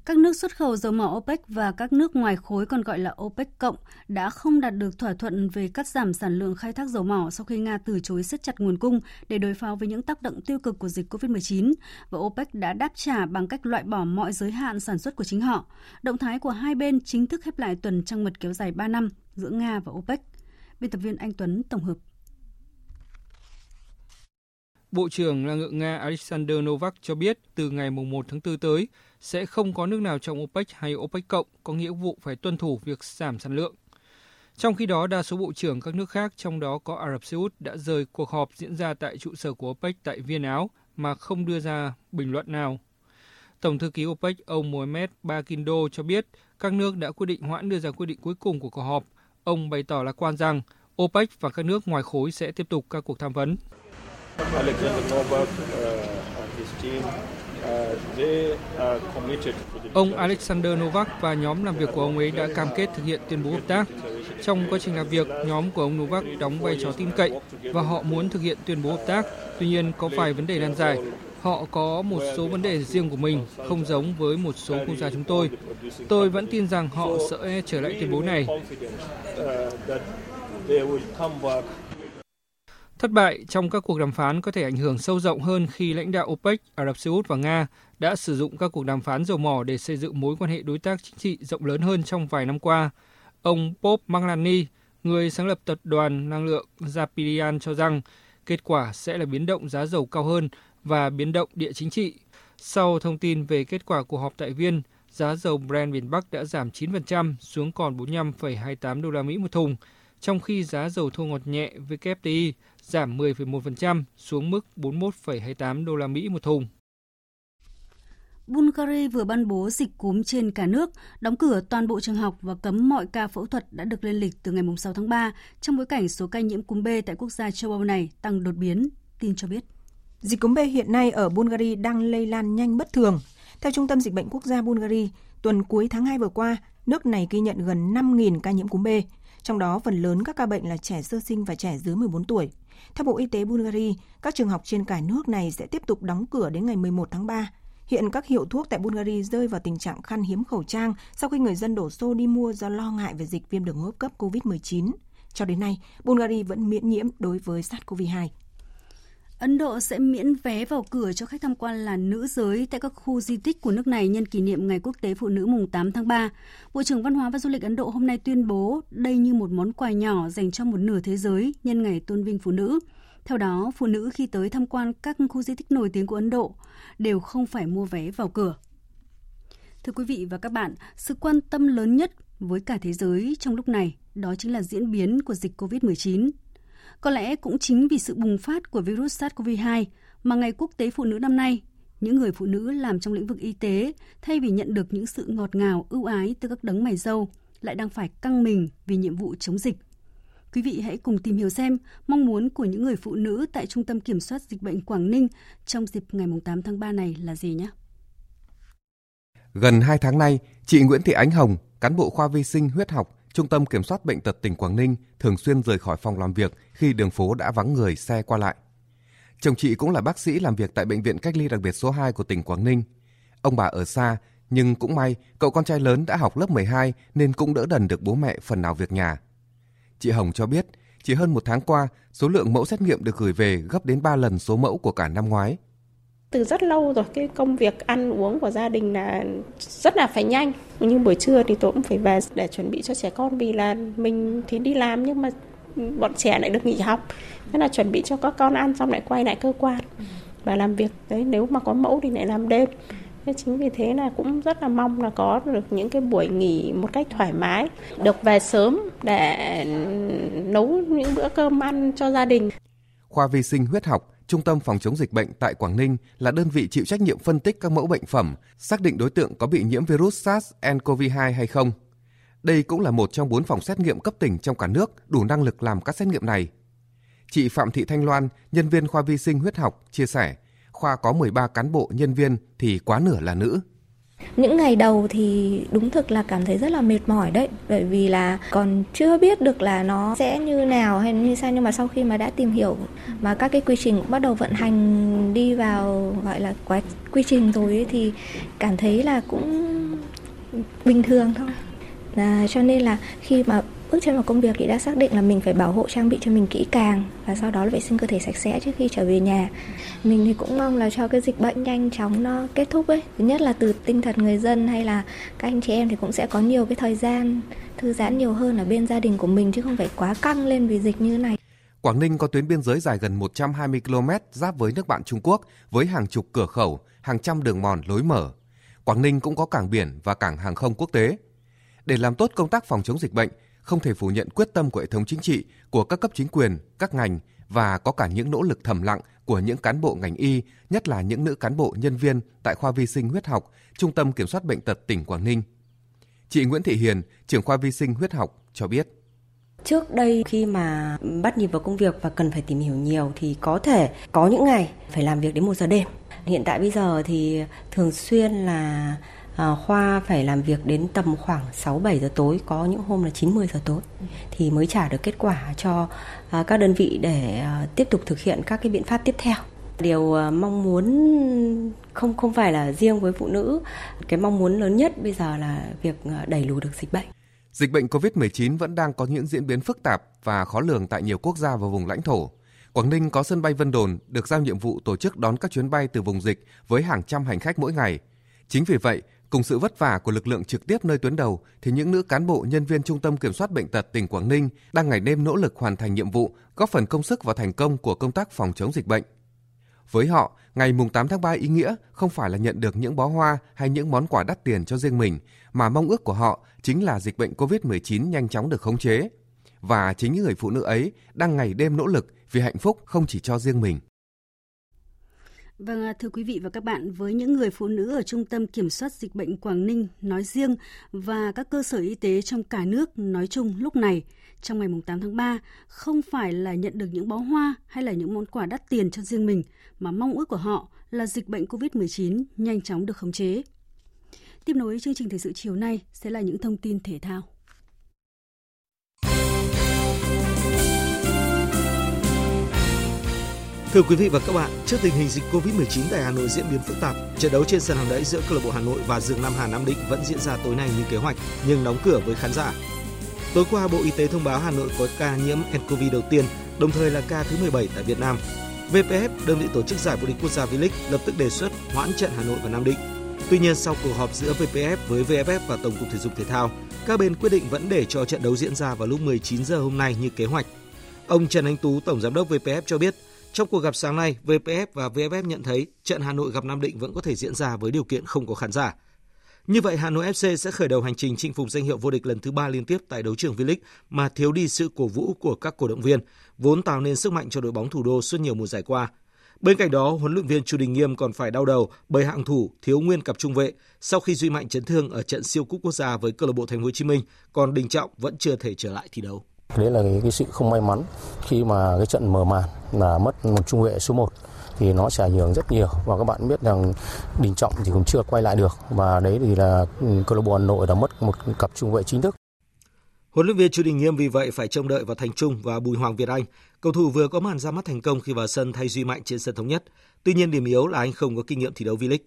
Speaker 1: Các nước xuất khẩu dầu mỏ OPEC và các nước ngoài khối, còn gọi là OPEC cộng, đã không đạt được thỏa thuận về cắt giảm sản lượng khai thác dầu mỏ sau khi Nga từ chối siết chặt nguồn cung để đối phó với những tác động tiêu cực của dịch COVID-19 và OPEC đã đáp trả bằng cách loại bỏ mọi giới hạn sản xuất của chính họ. Động thái của hai bên chính thức khép lại tuần trăng mật kéo dài 3 năm giữa Nga và OPEC. Biên tập viên Anh Tuấn tổng hợp.
Speaker 30: Bộ trưởng Năng lượng Nga Alexander Novak cho biết từ ngày 1 tháng 4 tới sẽ không có nước nào trong OPEC hay OPEC cộng có nghĩa vụ phải tuân thủ việc giảm sản lượng. Trong khi đó, đa số bộ trưởng các nước khác, trong đó có Ả Rập Xê Út, đã rời cuộc họp diễn ra tại trụ sở của OPEC tại Viên Áo mà không đưa ra bình luận nào. Tổng thư ký OPEC ông Mohamed Bakindo cho biết các nước đã quyết định hoãn đưa ra quyết định cuối cùng của cuộc họp. Ông bày tỏ lạc quan rằng OPEC và các nước ngoài khối sẽ tiếp tục các cuộc tham vấn. Ông Alexander Novak và nhóm làm việc của ông ấy đã cam kết thực hiện tuyên bố hợp tác. Trong quá trình làm việc, nhóm của ông Novak đóng vai trò tin cậy và họ muốn thực hiện tuyên bố hợp tác. Tuy nhiên, có vài vấn đề nan giải. Họ có một số vấn đề riêng của mình, không giống với một số quốc gia chúng tôi. Tôi vẫn tin rằng họ sẽ trở lại tuyên bố này. Thất bại trong các cuộc đàm phán có thể ảnh hưởng sâu rộng hơn khi lãnh đạo OPEC, Ả Rập Xê Út và Nga đã sử dụng các cuộc đàm phán dầu mỏ để xây dựng mối quan hệ đối tác chính trị rộng lớn hơn trong vài năm qua. Ông Bob Maglani, người sáng lập tập đoàn năng lượng Zapirian cho rằng kết quả sẽ là biến động giá dầu cao hơn và biến động địa chính trị. Sau thông tin về kết quả cuộc họp tại Viên, giá dầu Brent miền Bắc đã giảm 9% xuống còn 45,28 đô la Mỹ một thùng, trong khi giá dầu thô ngọt nhẹ WTI giảm 10,1% xuống mức 41,28 đô la Mỹ một thùng.
Speaker 1: Bulgaria vừa ban bố dịch cúm trên cả nước, đóng cửa toàn bộ trường học và cấm mọi ca phẫu thuật đã được lên lịch từ ngày 6 tháng 3 trong bối cảnh số ca nhiễm cúm B tại quốc gia châu Âu này tăng đột biến, tin cho biết.
Speaker 16: Dịch cúm B hiện nay ở Bulgaria đang lây lan nhanh bất thường. Theo Trung tâm Dịch bệnh Quốc gia Bulgaria, tuần cuối tháng 2 vừa qua, nước này ghi nhận gần 5.000 ca nhiễm cúm B, trong đó phần lớn các ca bệnh là trẻ sơ sinh và trẻ dưới 14 tuổi. Theo Bộ Y tế Bulgaria, các trường học trên cả nước này sẽ tiếp tục đóng cửa đến ngày 11 tháng 3. Hiện các hiệu thuốc tại Bulgaria rơi vào tình trạng khan hiếm khẩu trang sau khi người dân đổ xô đi mua do lo ngại về dịch viêm đường hô hấp cấp COVID-19. Cho đến nay, Bulgaria vẫn miễn nhiễm đối với SARS-CoV-2.
Speaker 1: Ấn Độ sẽ miễn vé vào cửa cho khách tham quan là nữ giới tại các khu di tích của nước này nhân kỷ niệm Ngày Quốc tế Phụ nữ mùng 8 tháng 3. Bộ trưởng Văn hóa và Du lịch Ấn Độ hôm nay tuyên bố đây như một món quà nhỏ dành cho một nửa thế giới nhân ngày tôn vinh phụ nữ. Theo đó, phụ nữ khi tới tham quan các khu di tích nổi tiếng của Ấn Độ đều không phải mua vé vào cửa. Thưa quý vị và các bạn, sự quan tâm lớn nhất với cả thế giới trong lúc này đó chính là diễn biến của dịch COVID-19. Có lẽ cũng chính vì sự bùng phát của virus SARS-CoV-2 mà Ngày Quốc tế Phụ nữ năm nay, những người phụ nữ làm trong lĩnh vực y tế thay vì nhận được những sự ngọt ngào, ưu ái từ các đấng mày dâu, lại đang phải căng mình vì nhiệm vụ chống dịch. Quý vị hãy cùng tìm hiểu xem mong muốn của những người phụ nữ tại Trung tâm Kiểm soát Dịch bệnh Quảng Ninh trong dịp ngày 8 tháng 3 này là gì nhé.
Speaker 11: Gần 2 tháng nay, chị Nguyễn Thị Ánh Hồng, cán bộ khoa vi sinh huyết học Trung tâm Kiểm soát Bệnh tật tỉnh Quảng Ninh thường xuyên rời khỏi phòng làm việc khi đường phố đã vắng người xe qua lại. Chồng chị cũng là bác sĩ làm việc tại Bệnh viện Cách ly đặc biệt số 2 của tỉnh Quảng Ninh. Ông bà ở xa, nhưng cũng may cậu con trai lớn đã học lớp 12 nên cũng đỡ đần được bố mẹ phần nào việc nhà. Chị Hồng cho biết, chỉ hơn một tháng qua, số lượng mẫu xét nghiệm được gửi về gấp đến 3 lần số mẫu của cả năm ngoái.
Speaker 39: Từ rất lâu rồi, cái công việc ăn uống của gia đình là rất là phải nhanh. Nhưng buổi trưa thì tôi cũng phải về để chuẩn bị cho trẻ con vì là mình thì đi làm nhưng mà bọn trẻ lại được nghỉ học. Thế là chuẩn bị cho các con ăn xong lại quay lại cơ quan và làm việc. Đấy, nếu mà có mẫu thì lại làm đêm. Thế chính vì thế là cũng rất là mong là có được những cái buổi nghỉ một cách thoải mái, được về sớm để nấu những bữa cơm ăn cho gia đình.
Speaker 11: Khoa vi sinh huyết học, Trung tâm Phòng chống dịch bệnh tại Quảng Ninh là đơn vị chịu trách nhiệm phân tích các mẫu bệnh phẩm, xác định đối tượng có bị nhiễm virus SARS-CoV-2 hay không. Đây cũng là một trong bốn phòng xét nghiệm cấp tỉnh trong cả nước đủ năng lực làm các xét nghiệm này. Chị Phạm Thị Thanh Loan, nhân viên khoa vi sinh huyết học, chia sẻ, khoa có 13 cán bộ nhân viên thì quá nửa là nữ.
Speaker 40: Những ngày đầu thì đúng thực là cảm thấy rất là mệt mỏi đấy. Bởi vì là còn chưa biết được là nó sẽ như nào hay như sao. Nhưng mà sau khi mà đã tìm hiểu mà các cái quy trình cũng bắt đầu vận hành đi vào gọi là quá quy trình rồi ấy, Thì cảm thấy là cũng bình thường thôi. À, Cho nên là khi mà bước chân vào công việc thì đã xác định là mình phải bảo hộ trang bị cho mình kỹ càng và sau đó là vệ sinh cơ thể sạch sẽ trước khi trở về nhà mình thì cũng mong là cho cái dịch bệnh nhanh chóng nó kết thúc ấy thứ nhất là từ tinh thần người dân hay là các anh chị em thì cũng sẽ có nhiều cái thời gian thư giãn nhiều hơn ở bên gia đình của mình chứ không phải quá căng lên vì dịch như này
Speaker 11: Quảng Ninh có tuyến biên giới dài gần 120 km giáp với nước bạn Trung Quốc với hàng chục cửa khẩu, hàng trăm đường mòn lối mở. Quảng Ninh cũng có cảng biển và cảng hàng không quốc tế. Để làm tốt công tác phòng chống dịch bệnh, không thể phủ nhận quyết tâm của hệ thống chính trị, của các cấp chính quyền, các ngành và có cả những nỗ lực thầm lặng của những cán bộ ngành y, nhất là những nữ cán bộ nhân viên tại khoa vi sinh huyết học, Trung tâm Kiểm soát bệnh tật tỉnh Quảng Ninh. Chị Nguyễn Thị Hiền, trưởng khoa vi sinh huyết học cho biết.
Speaker 35: Trước đây khi mà bắt nhịp vào công việc và cần phải tìm hiểu nhiều thì có thể có những ngày phải làm việc đến một giờ đêm. Hiện tại bây giờ thì thường xuyên là à, khoa phải làm việc đến tầm khoảng 6 7 giờ tối, có những hôm là 9 10 giờ tối thì mới trả được kết quả cho à, các đơn vị để à, tiếp tục thực hiện các cái biện pháp tiếp theo. Điều à, mong muốn không không phải là riêng với phụ nữ, cái mong muốn lớn nhất bây giờ là việc à, đẩy lùi được dịch bệnh.
Speaker 11: Dịch bệnh COVID-19 vẫn đang có những diễn biến phức tạp và khó lường tại nhiều quốc gia và vùng lãnh thổ. Quảng Ninh có sân bay Vân Đồn được giao nhiệm vụ tổ chức đón các chuyến bay từ vùng dịch với hàng trăm hành khách mỗi ngày. Chính vì vậy, cùng sự vất vả của lực lượng trực tiếp nơi tuyến đầu thì những nữ cán bộ nhân viên Trung tâm Kiểm soát bệnh tật tỉnh Quảng Ninh đang ngày đêm nỗ lực hoàn thành nhiệm vụ, góp phần công sức vào thành công của công tác phòng chống dịch bệnh. Với họ, ngày mùng 8 tháng 3 ý nghĩa không phải là nhận được những bó hoa hay những món quà đắt tiền cho riêng mình, mà mong ước của họ chính là dịch bệnh COVID-19 nhanh chóng được khống chế. Và chính những người phụ nữ ấy đang ngày đêm nỗ lực vì hạnh phúc không chỉ cho riêng mình.
Speaker 1: Vâng, à, thưa quý vị và các bạn, với những người phụ nữ ở Trung tâm Kiểm soát Dịch bệnh Quảng Ninh nói riêng và các cơ sở y tế trong cả nước nói chung lúc này, trong ngày 8 tháng 3, không phải là nhận được những bó hoa hay là những món quà đắt tiền cho riêng mình, mà mong ước của họ là dịch bệnh COVID-19 nhanh chóng được khống chế. Tiếp nối chương trình thời sự chiều nay sẽ là những thông tin thể thao.
Speaker 41: Thưa quý vị và các bạn, trước tình hình dịch Covid-19 tại Hà Nội diễn biến phức tạp, trận đấu trên sân hàng đẫy giữa câu lạc bộ Hà Nội và Dương Nam Hà Nam Định vẫn diễn ra tối nay như kế hoạch nhưng đóng cửa với khán giả. Tối qua, Bộ Y tế thông báo Hà Nội có ca nhiễm nCoV đầu tiên, đồng thời là ca thứ 17 tại Việt Nam. VPF, đơn vị tổ chức giải vô địch quốc gia V-League, lập tức đề xuất hoãn trận Hà Nội và Nam Định. Tuy nhiên, sau cuộc họp giữa VPF với VFF và Tổng cục Thể dục Thể thao, các bên quyết định vẫn để cho trận đấu diễn ra vào lúc 19 giờ hôm nay như kế hoạch. Ông Trần Anh Tú, Tổng Giám đốc VPF cho biết, trong cuộc gặp sáng nay, VPF và VFF nhận thấy trận Hà Nội gặp Nam Định vẫn có thể diễn ra với điều kiện không có khán giả. Như vậy, Hà Nội FC sẽ khởi đầu hành trình chinh phục danh hiệu vô địch lần thứ ba liên tiếp tại đấu trường V-League mà thiếu đi sự cổ vũ của các cổ động viên, vốn tạo nên sức mạnh cho đội bóng thủ đô suốt nhiều mùa giải qua. Bên cạnh đó, huấn luyện viên Chu Đình Nghiêm còn phải đau đầu bởi hạng thủ thiếu nguyên cặp trung vệ sau khi Duy Mạnh chấn thương ở trận siêu cúp quốc gia với câu lạc bộ Thành phố Hồ Chí Minh, còn Đình Trọng vẫn chưa thể trở lại thi đấu.
Speaker 42: Đấy là cái, cái sự không may mắn khi mà cái trận mở màn là mất một trung vệ số 1 thì nó sẽ ảnh hưởng rất nhiều và các bạn biết rằng Đình Trọng thì cũng chưa quay lại được và đấy thì là ừ, câu lạc bộ Hà Nội đã mất một cặp trung vệ chính thức.
Speaker 41: Huấn luyện viên Chu Đình Nghiêm vì vậy phải trông đợi vào Thành Trung và Bùi Hoàng Việt Anh. Cầu thủ vừa có màn ra mắt thành công khi vào sân thay Duy Mạnh trên sân thống nhất. Tuy nhiên điểm yếu là anh không có kinh nghiệm thi đấu V-League.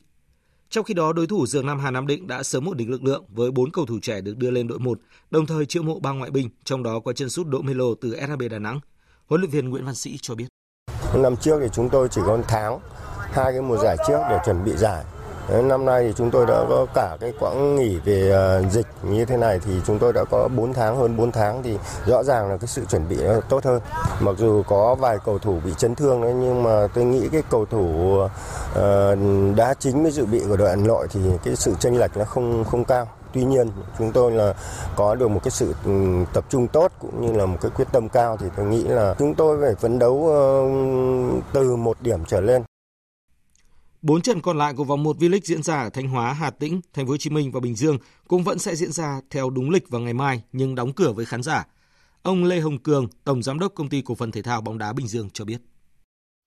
Speaker 41: Trong khi đó, đối thủ Dương Nam Hà Nam Định đã sớm ổn định lực lượng với 4 cầu thủ trẻ được đưa lên đội 1, đồng thời chiêu mộ ba ngoại binh, trong đó có chân sút Đỗ Melo từ SHB Đà Nẵng. Huấn luyện viên Nguyễn Văn Sĩ cho biết.
Speaker 43: Năm trước thì chúng tôi chỉ có một tháng, hai cái mùa giải trước để chuẩn bị giải. Năm nay thì chúng tôi đã có cả cái quãng nghỉ về ờ, dịch như thế này thì chúng tôi đã có 4 tháng hơn 4 tháng thì rõ ràng là cái sự chuẩn bị tốt hơn. Mặc dù có vài cầu thủ bị chấn thương đấy nhưng mà tôi nghĩ cái cầu thủ ờ, đá chính với dự bị của đội Hà Nội thì cái sự chênh lệch nó không không cao. Tuy nhiên chúng tôi là có được một cái sự ừ, tập trung tốt cũng như là một cái quyết tâm cao thì tôi nghĩ là chúng tôi phải phấn đấu uh, từ một điểm trở lên.
Speaker 41: Bốn trận còn lại của vòng 1 V-League diễn ra ở Thanh Hóa, Hà Tĩnh, Thành phố Hồ Chí Minh và Bình Dương cũng vẫn sẽ diễn ra theo đúng lịch vào ngày mai nhưng đóng cửa với khán giả. Ông Lê Hồng Cường, Tổng Giám đốc Công ty Cổ phần Thể thao bóng đá Bình Dương cho biết.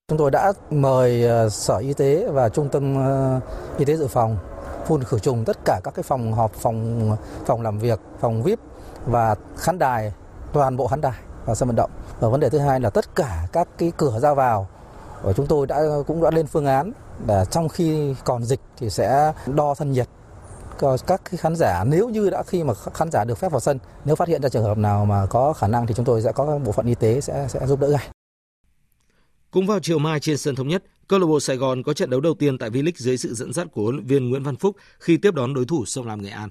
Speaker 44: Chúng tôi đã mời ờ, Sở Y tế và Trung tâm ờ, Y tế dự phòng phun khử trùng tất cả các cái phòng họp, phòng phòng làm việc, phòng VIP và khán đài, toàn bộ khán đài và sân vận động. Và vấn đề thứ hai là tất cả các cái cửa ra vào của chúng tôi đã cũng đã lên phương án là trong khi còn dịch thì sẽ đo thân nhiệt các khán giả nếu như đã khi mà khán giả được phép vào sân nếu phát hiện ra trường hợp nào mà có khả năng thì chúng tôi sẽ có bộ phận y tế sẽ sẽ giúp đỡ ngay.
Speaker 41: Cũng vào chiều mai trên sân thống nhất, câu lạc bộ Sài Gòn có trận đấu đầu tiên tại V-League dưới sự dẫn dắt của huấn luyện viên Nguyễn Văn Phúc khi tiếp đón đối thủ Sông Lam Nghệ An.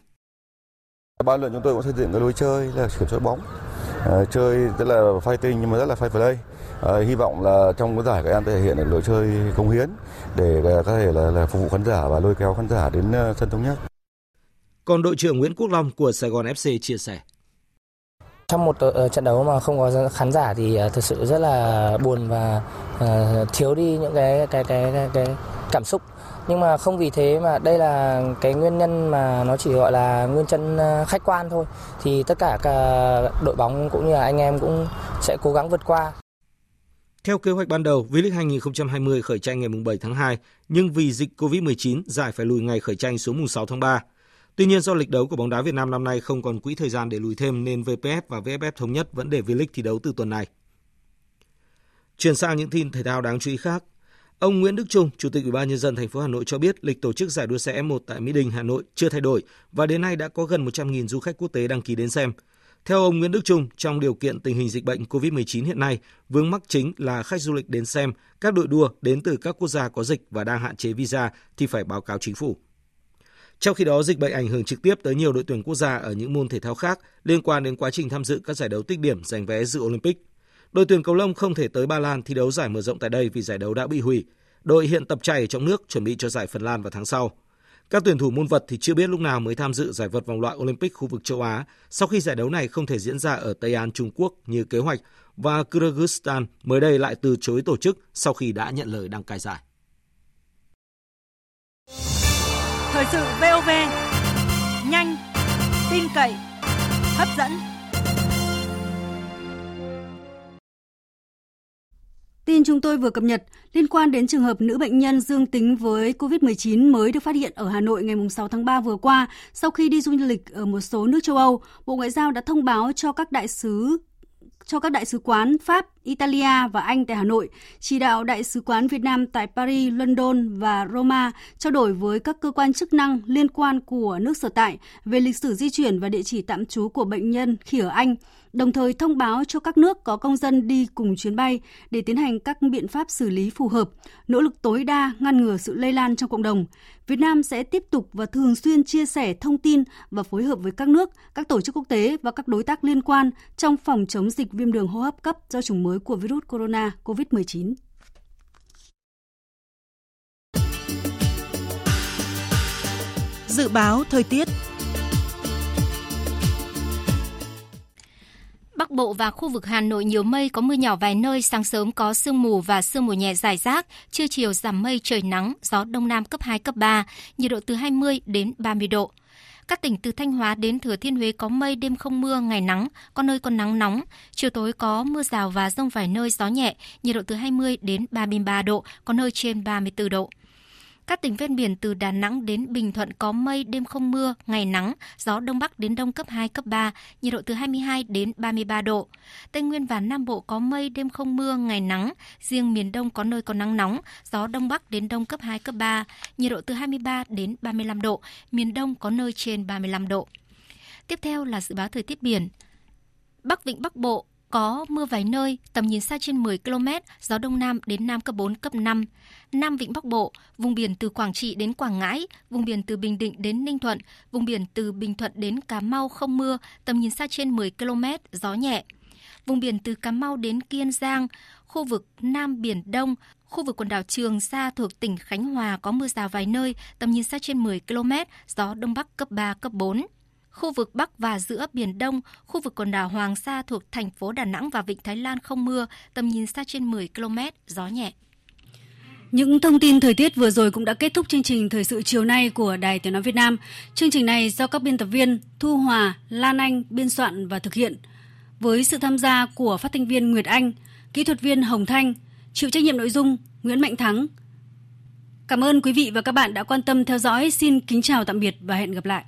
Speaker 45: Ban luyện chúng tôi cũng xây dựng cái lối chơi là kiểm soát bóng, à, chơi rất là fighting nhưng mà rất là fight play. À, hy vọng là trong cái giải các em thể hiện được lối chơi công hiến để có thể là, là phục vụ khán giả và lôi kéo khán giả đến ờ, sân thống nhất.
Speaker 41: Còn đội trưởng Nguyễn Quốc Long của Sài Gòn FC chia sẻ.
Speaker 44: Trong một ờ, ờ, trận đấu mà không có khán giả thì ờ, thực sự rất là buồn và thiếu đi những cái cái cái cái, cái cảm xúc. Nhưng mà không vì thế mà đây là cái nguyên nhân mà nó chỉ gọi là nguyên chân khách quan thôi. Thì tất cả cả đội bóng cũng như là anh em cũng sẽ cố gắng vượt qua.
Speaker 41: Theo kế hoạch ban đầu, V-League 2020 khởi tranh ngày 7 tháng 2, nhưng vì dịch COVID-19, giải phải lùi ngày khởi tranh xuống mùng 6 tháng 3. Tuy nhiên do lịch đấu của bóng đá Việt Nam năm nay không còn quỹ thời gian để lùi thêm nên VPF và VFF thống nhất vẫn để V-League thi đấu từ tuần này. Chuyển sang những tin thể thao đáng chú ý khác. Ông Nguyễn Đức Trung, Chủ tịch Ủy ban nhân dân thành phố Hà Nội cho biết lịch tổ chức giải đua xe F1 tại Mỹ Đình, Hà Nội chưa thay đổi và đến nay đã có gần 100.000 du khách quốc tế đăng ký đến xem. Theo ông Nguyễn Đức Trung, trong điều kiện tình hình dịch bệnh COVID-19 hiện nay, vướng mắc chính là khách du lịch đến xem các đội đua đến từ các quốc gia có dịch và đang hạn chế visa thì phải báo cáo chính phủ. Trong khi đó, dịch bệnh ảnh hưởng trực tiếp tới nhiều đội tuyển quốc gia ở những môn thể thao khác liên quan đến quá trình tham dự các giải đấu tích điểm giành vé dự Olympic. Đội tuyển cầu lông không thể tới Ba Lan thi đấu giải mở rộng tại đây vì giải đấu đã bị hủy. Đội hiện tập chạy trong nước chuẩn bị cho giải Phần Lan vào tháng sau. Các tuyển thủ môn vật thì chưa biết lúc nào mới tham dự giải vật vòng loại Olympic khu vực châu Á sau khi giải đấu này không thể diễn ra ở Tây An, Trung Quốc như kế hoạch và Kyrgyzstan mới đây lại từ chối tổ chức sau khi đã nhận lời đăng cai giải.
Speaker 46: Thời sự VOV, nhanh, tin cậy, hấp dẫn.
Speaker 1: Tin chúng tôi vừa cập nhật liên quan đến trường hợp nữ bệnh nhân dương tính với COVID-19 mới được phát hiện ở Hà Nội ngày 6 tháng 3 vừa qua. Sau khi đi du lịch ở một số nước châu Âu, Bộ Ngoại giao đã thông báo cho các đại sứ cho các đại sứ quán Pháp, Italia và Anh tại Hà Nội, chỉ đạo đại sứ quán Việt Nam tại Paris, London và Roma trao đổi với các cơ quan chức năng liên quan của nước sở tại về lịch sử di chuyển và địa chỉ tạm trú của bệnh nhân khi ở Anh, đồng thời thông báo cho các nước có công dân đi cùng chuyến bay để tiến hành các biện pháp xử lý phù hợp, nỗ lực tối đa ngăn ngừa sự lây lan trong cộng đồng. Việt Nam sẽ tiếp tục và thường xuyên chia sẻ thông tin và phối hợp với các nước, các tổ chức quốc tế và các đối tác liên quan trong phòng chống dịch viêm đường hô hấp cấp do chủng mới của virus corona COVID-19.
Speaker 46: Dự báo thời tiết
Speaker 37: Bắc Bộ và khu vực Hà Nội nhiều mây, có mưa nhỏ vài nơi, sáng sớm có sương mù và sương mù nhẹ rải rác, trưa chiều giảm mây trời nắng, gió đông nam cấp 2 cấp 3, nhiệt độ từ 20 đến 30 độ. Các tỉnh từ Thanh Hóa đến Thừa Thiên Huế có mây, đêm không mưa, ngày nắng, có nơi còn nắng nóng. Chiều tối có mưa rào và rông vài nơi, gió nhẹ, nhiệt độ từ 20 đến 33 độ, có nơi trên 34 độ. Các tỉnh ven biển từ Đà Nẵng đến Bình Thuận có mây, đêm không mưa, ngày nắng, gió đông bắc đến đông cấp 2, cấp 3, nhiệt độ từ 22 đến 33 độ. Tây Nguyên và Nam Bộ có mây, đêm không mưa, ngày nắng, riêng miền Đông có nơi có nắng nóng, gió đông bắc đến đông cấp 2, cấp 3, nhiệt độ từ 23 đến 35 độ, miền Đông có nơi trên 35 độ. Tiếp theo là dự báo thời tiết biển. Bắc Vịnh Bắc Bộ có mưa vài nơi, tầm nhìn xa trên 10 km, gió đông nam đến nam cấp 4, cấp 5. Nam Vịnh Bắc Bộ, vùng biển từ Quảng Trị đến Quảng Ngãi, vùng biển từ Bình Định đến Ninh Thuận, vùng biển từ Bình Thuận đến Cà Mau không mưa, tầm nhìn xa trên 10 km, gió nhẹ. Vùng biển từ Cà Mau đến Kiên Giang, khu vực Nam Biển Đông, khu vực quần đảo Trường Sa thuộc tỉnh Khánh Hòa có mưa rào vài nơi, tầm nhìn xa trên 10 km, gió Đông Bắc cấp 3, cấp 4 khu vực Bắc và giữa Biển Đông, khu vực quần đảo Hoàng Sa thuộc thành phố Đà Nẵng và Vịnh Thái Lan không mưa, tầm nhìn xa trên 10 km, gió nhẹ.
Speaker 1: Những thông tin thời tiết vừa rồi cũng đã kết thúc chương trình Thời sự chiều nay của Đài Tiếng Nói Việt Nam. Chương trình này do các biên tập viên Thu Hòa, Lan Anh biên soạn và thực hiện. Với sự tham gia của phát thanh viên Nguyệt Anh, kỹ thuật viên Hồng Thanh, chịu trách nhiệm nội dung Nguyễn Mạnh Thắng. Cảm ơn quý vị và các bạn đã quan tâm theo dõi. Xin kính chào tạm biệt và hẹn gặp lại.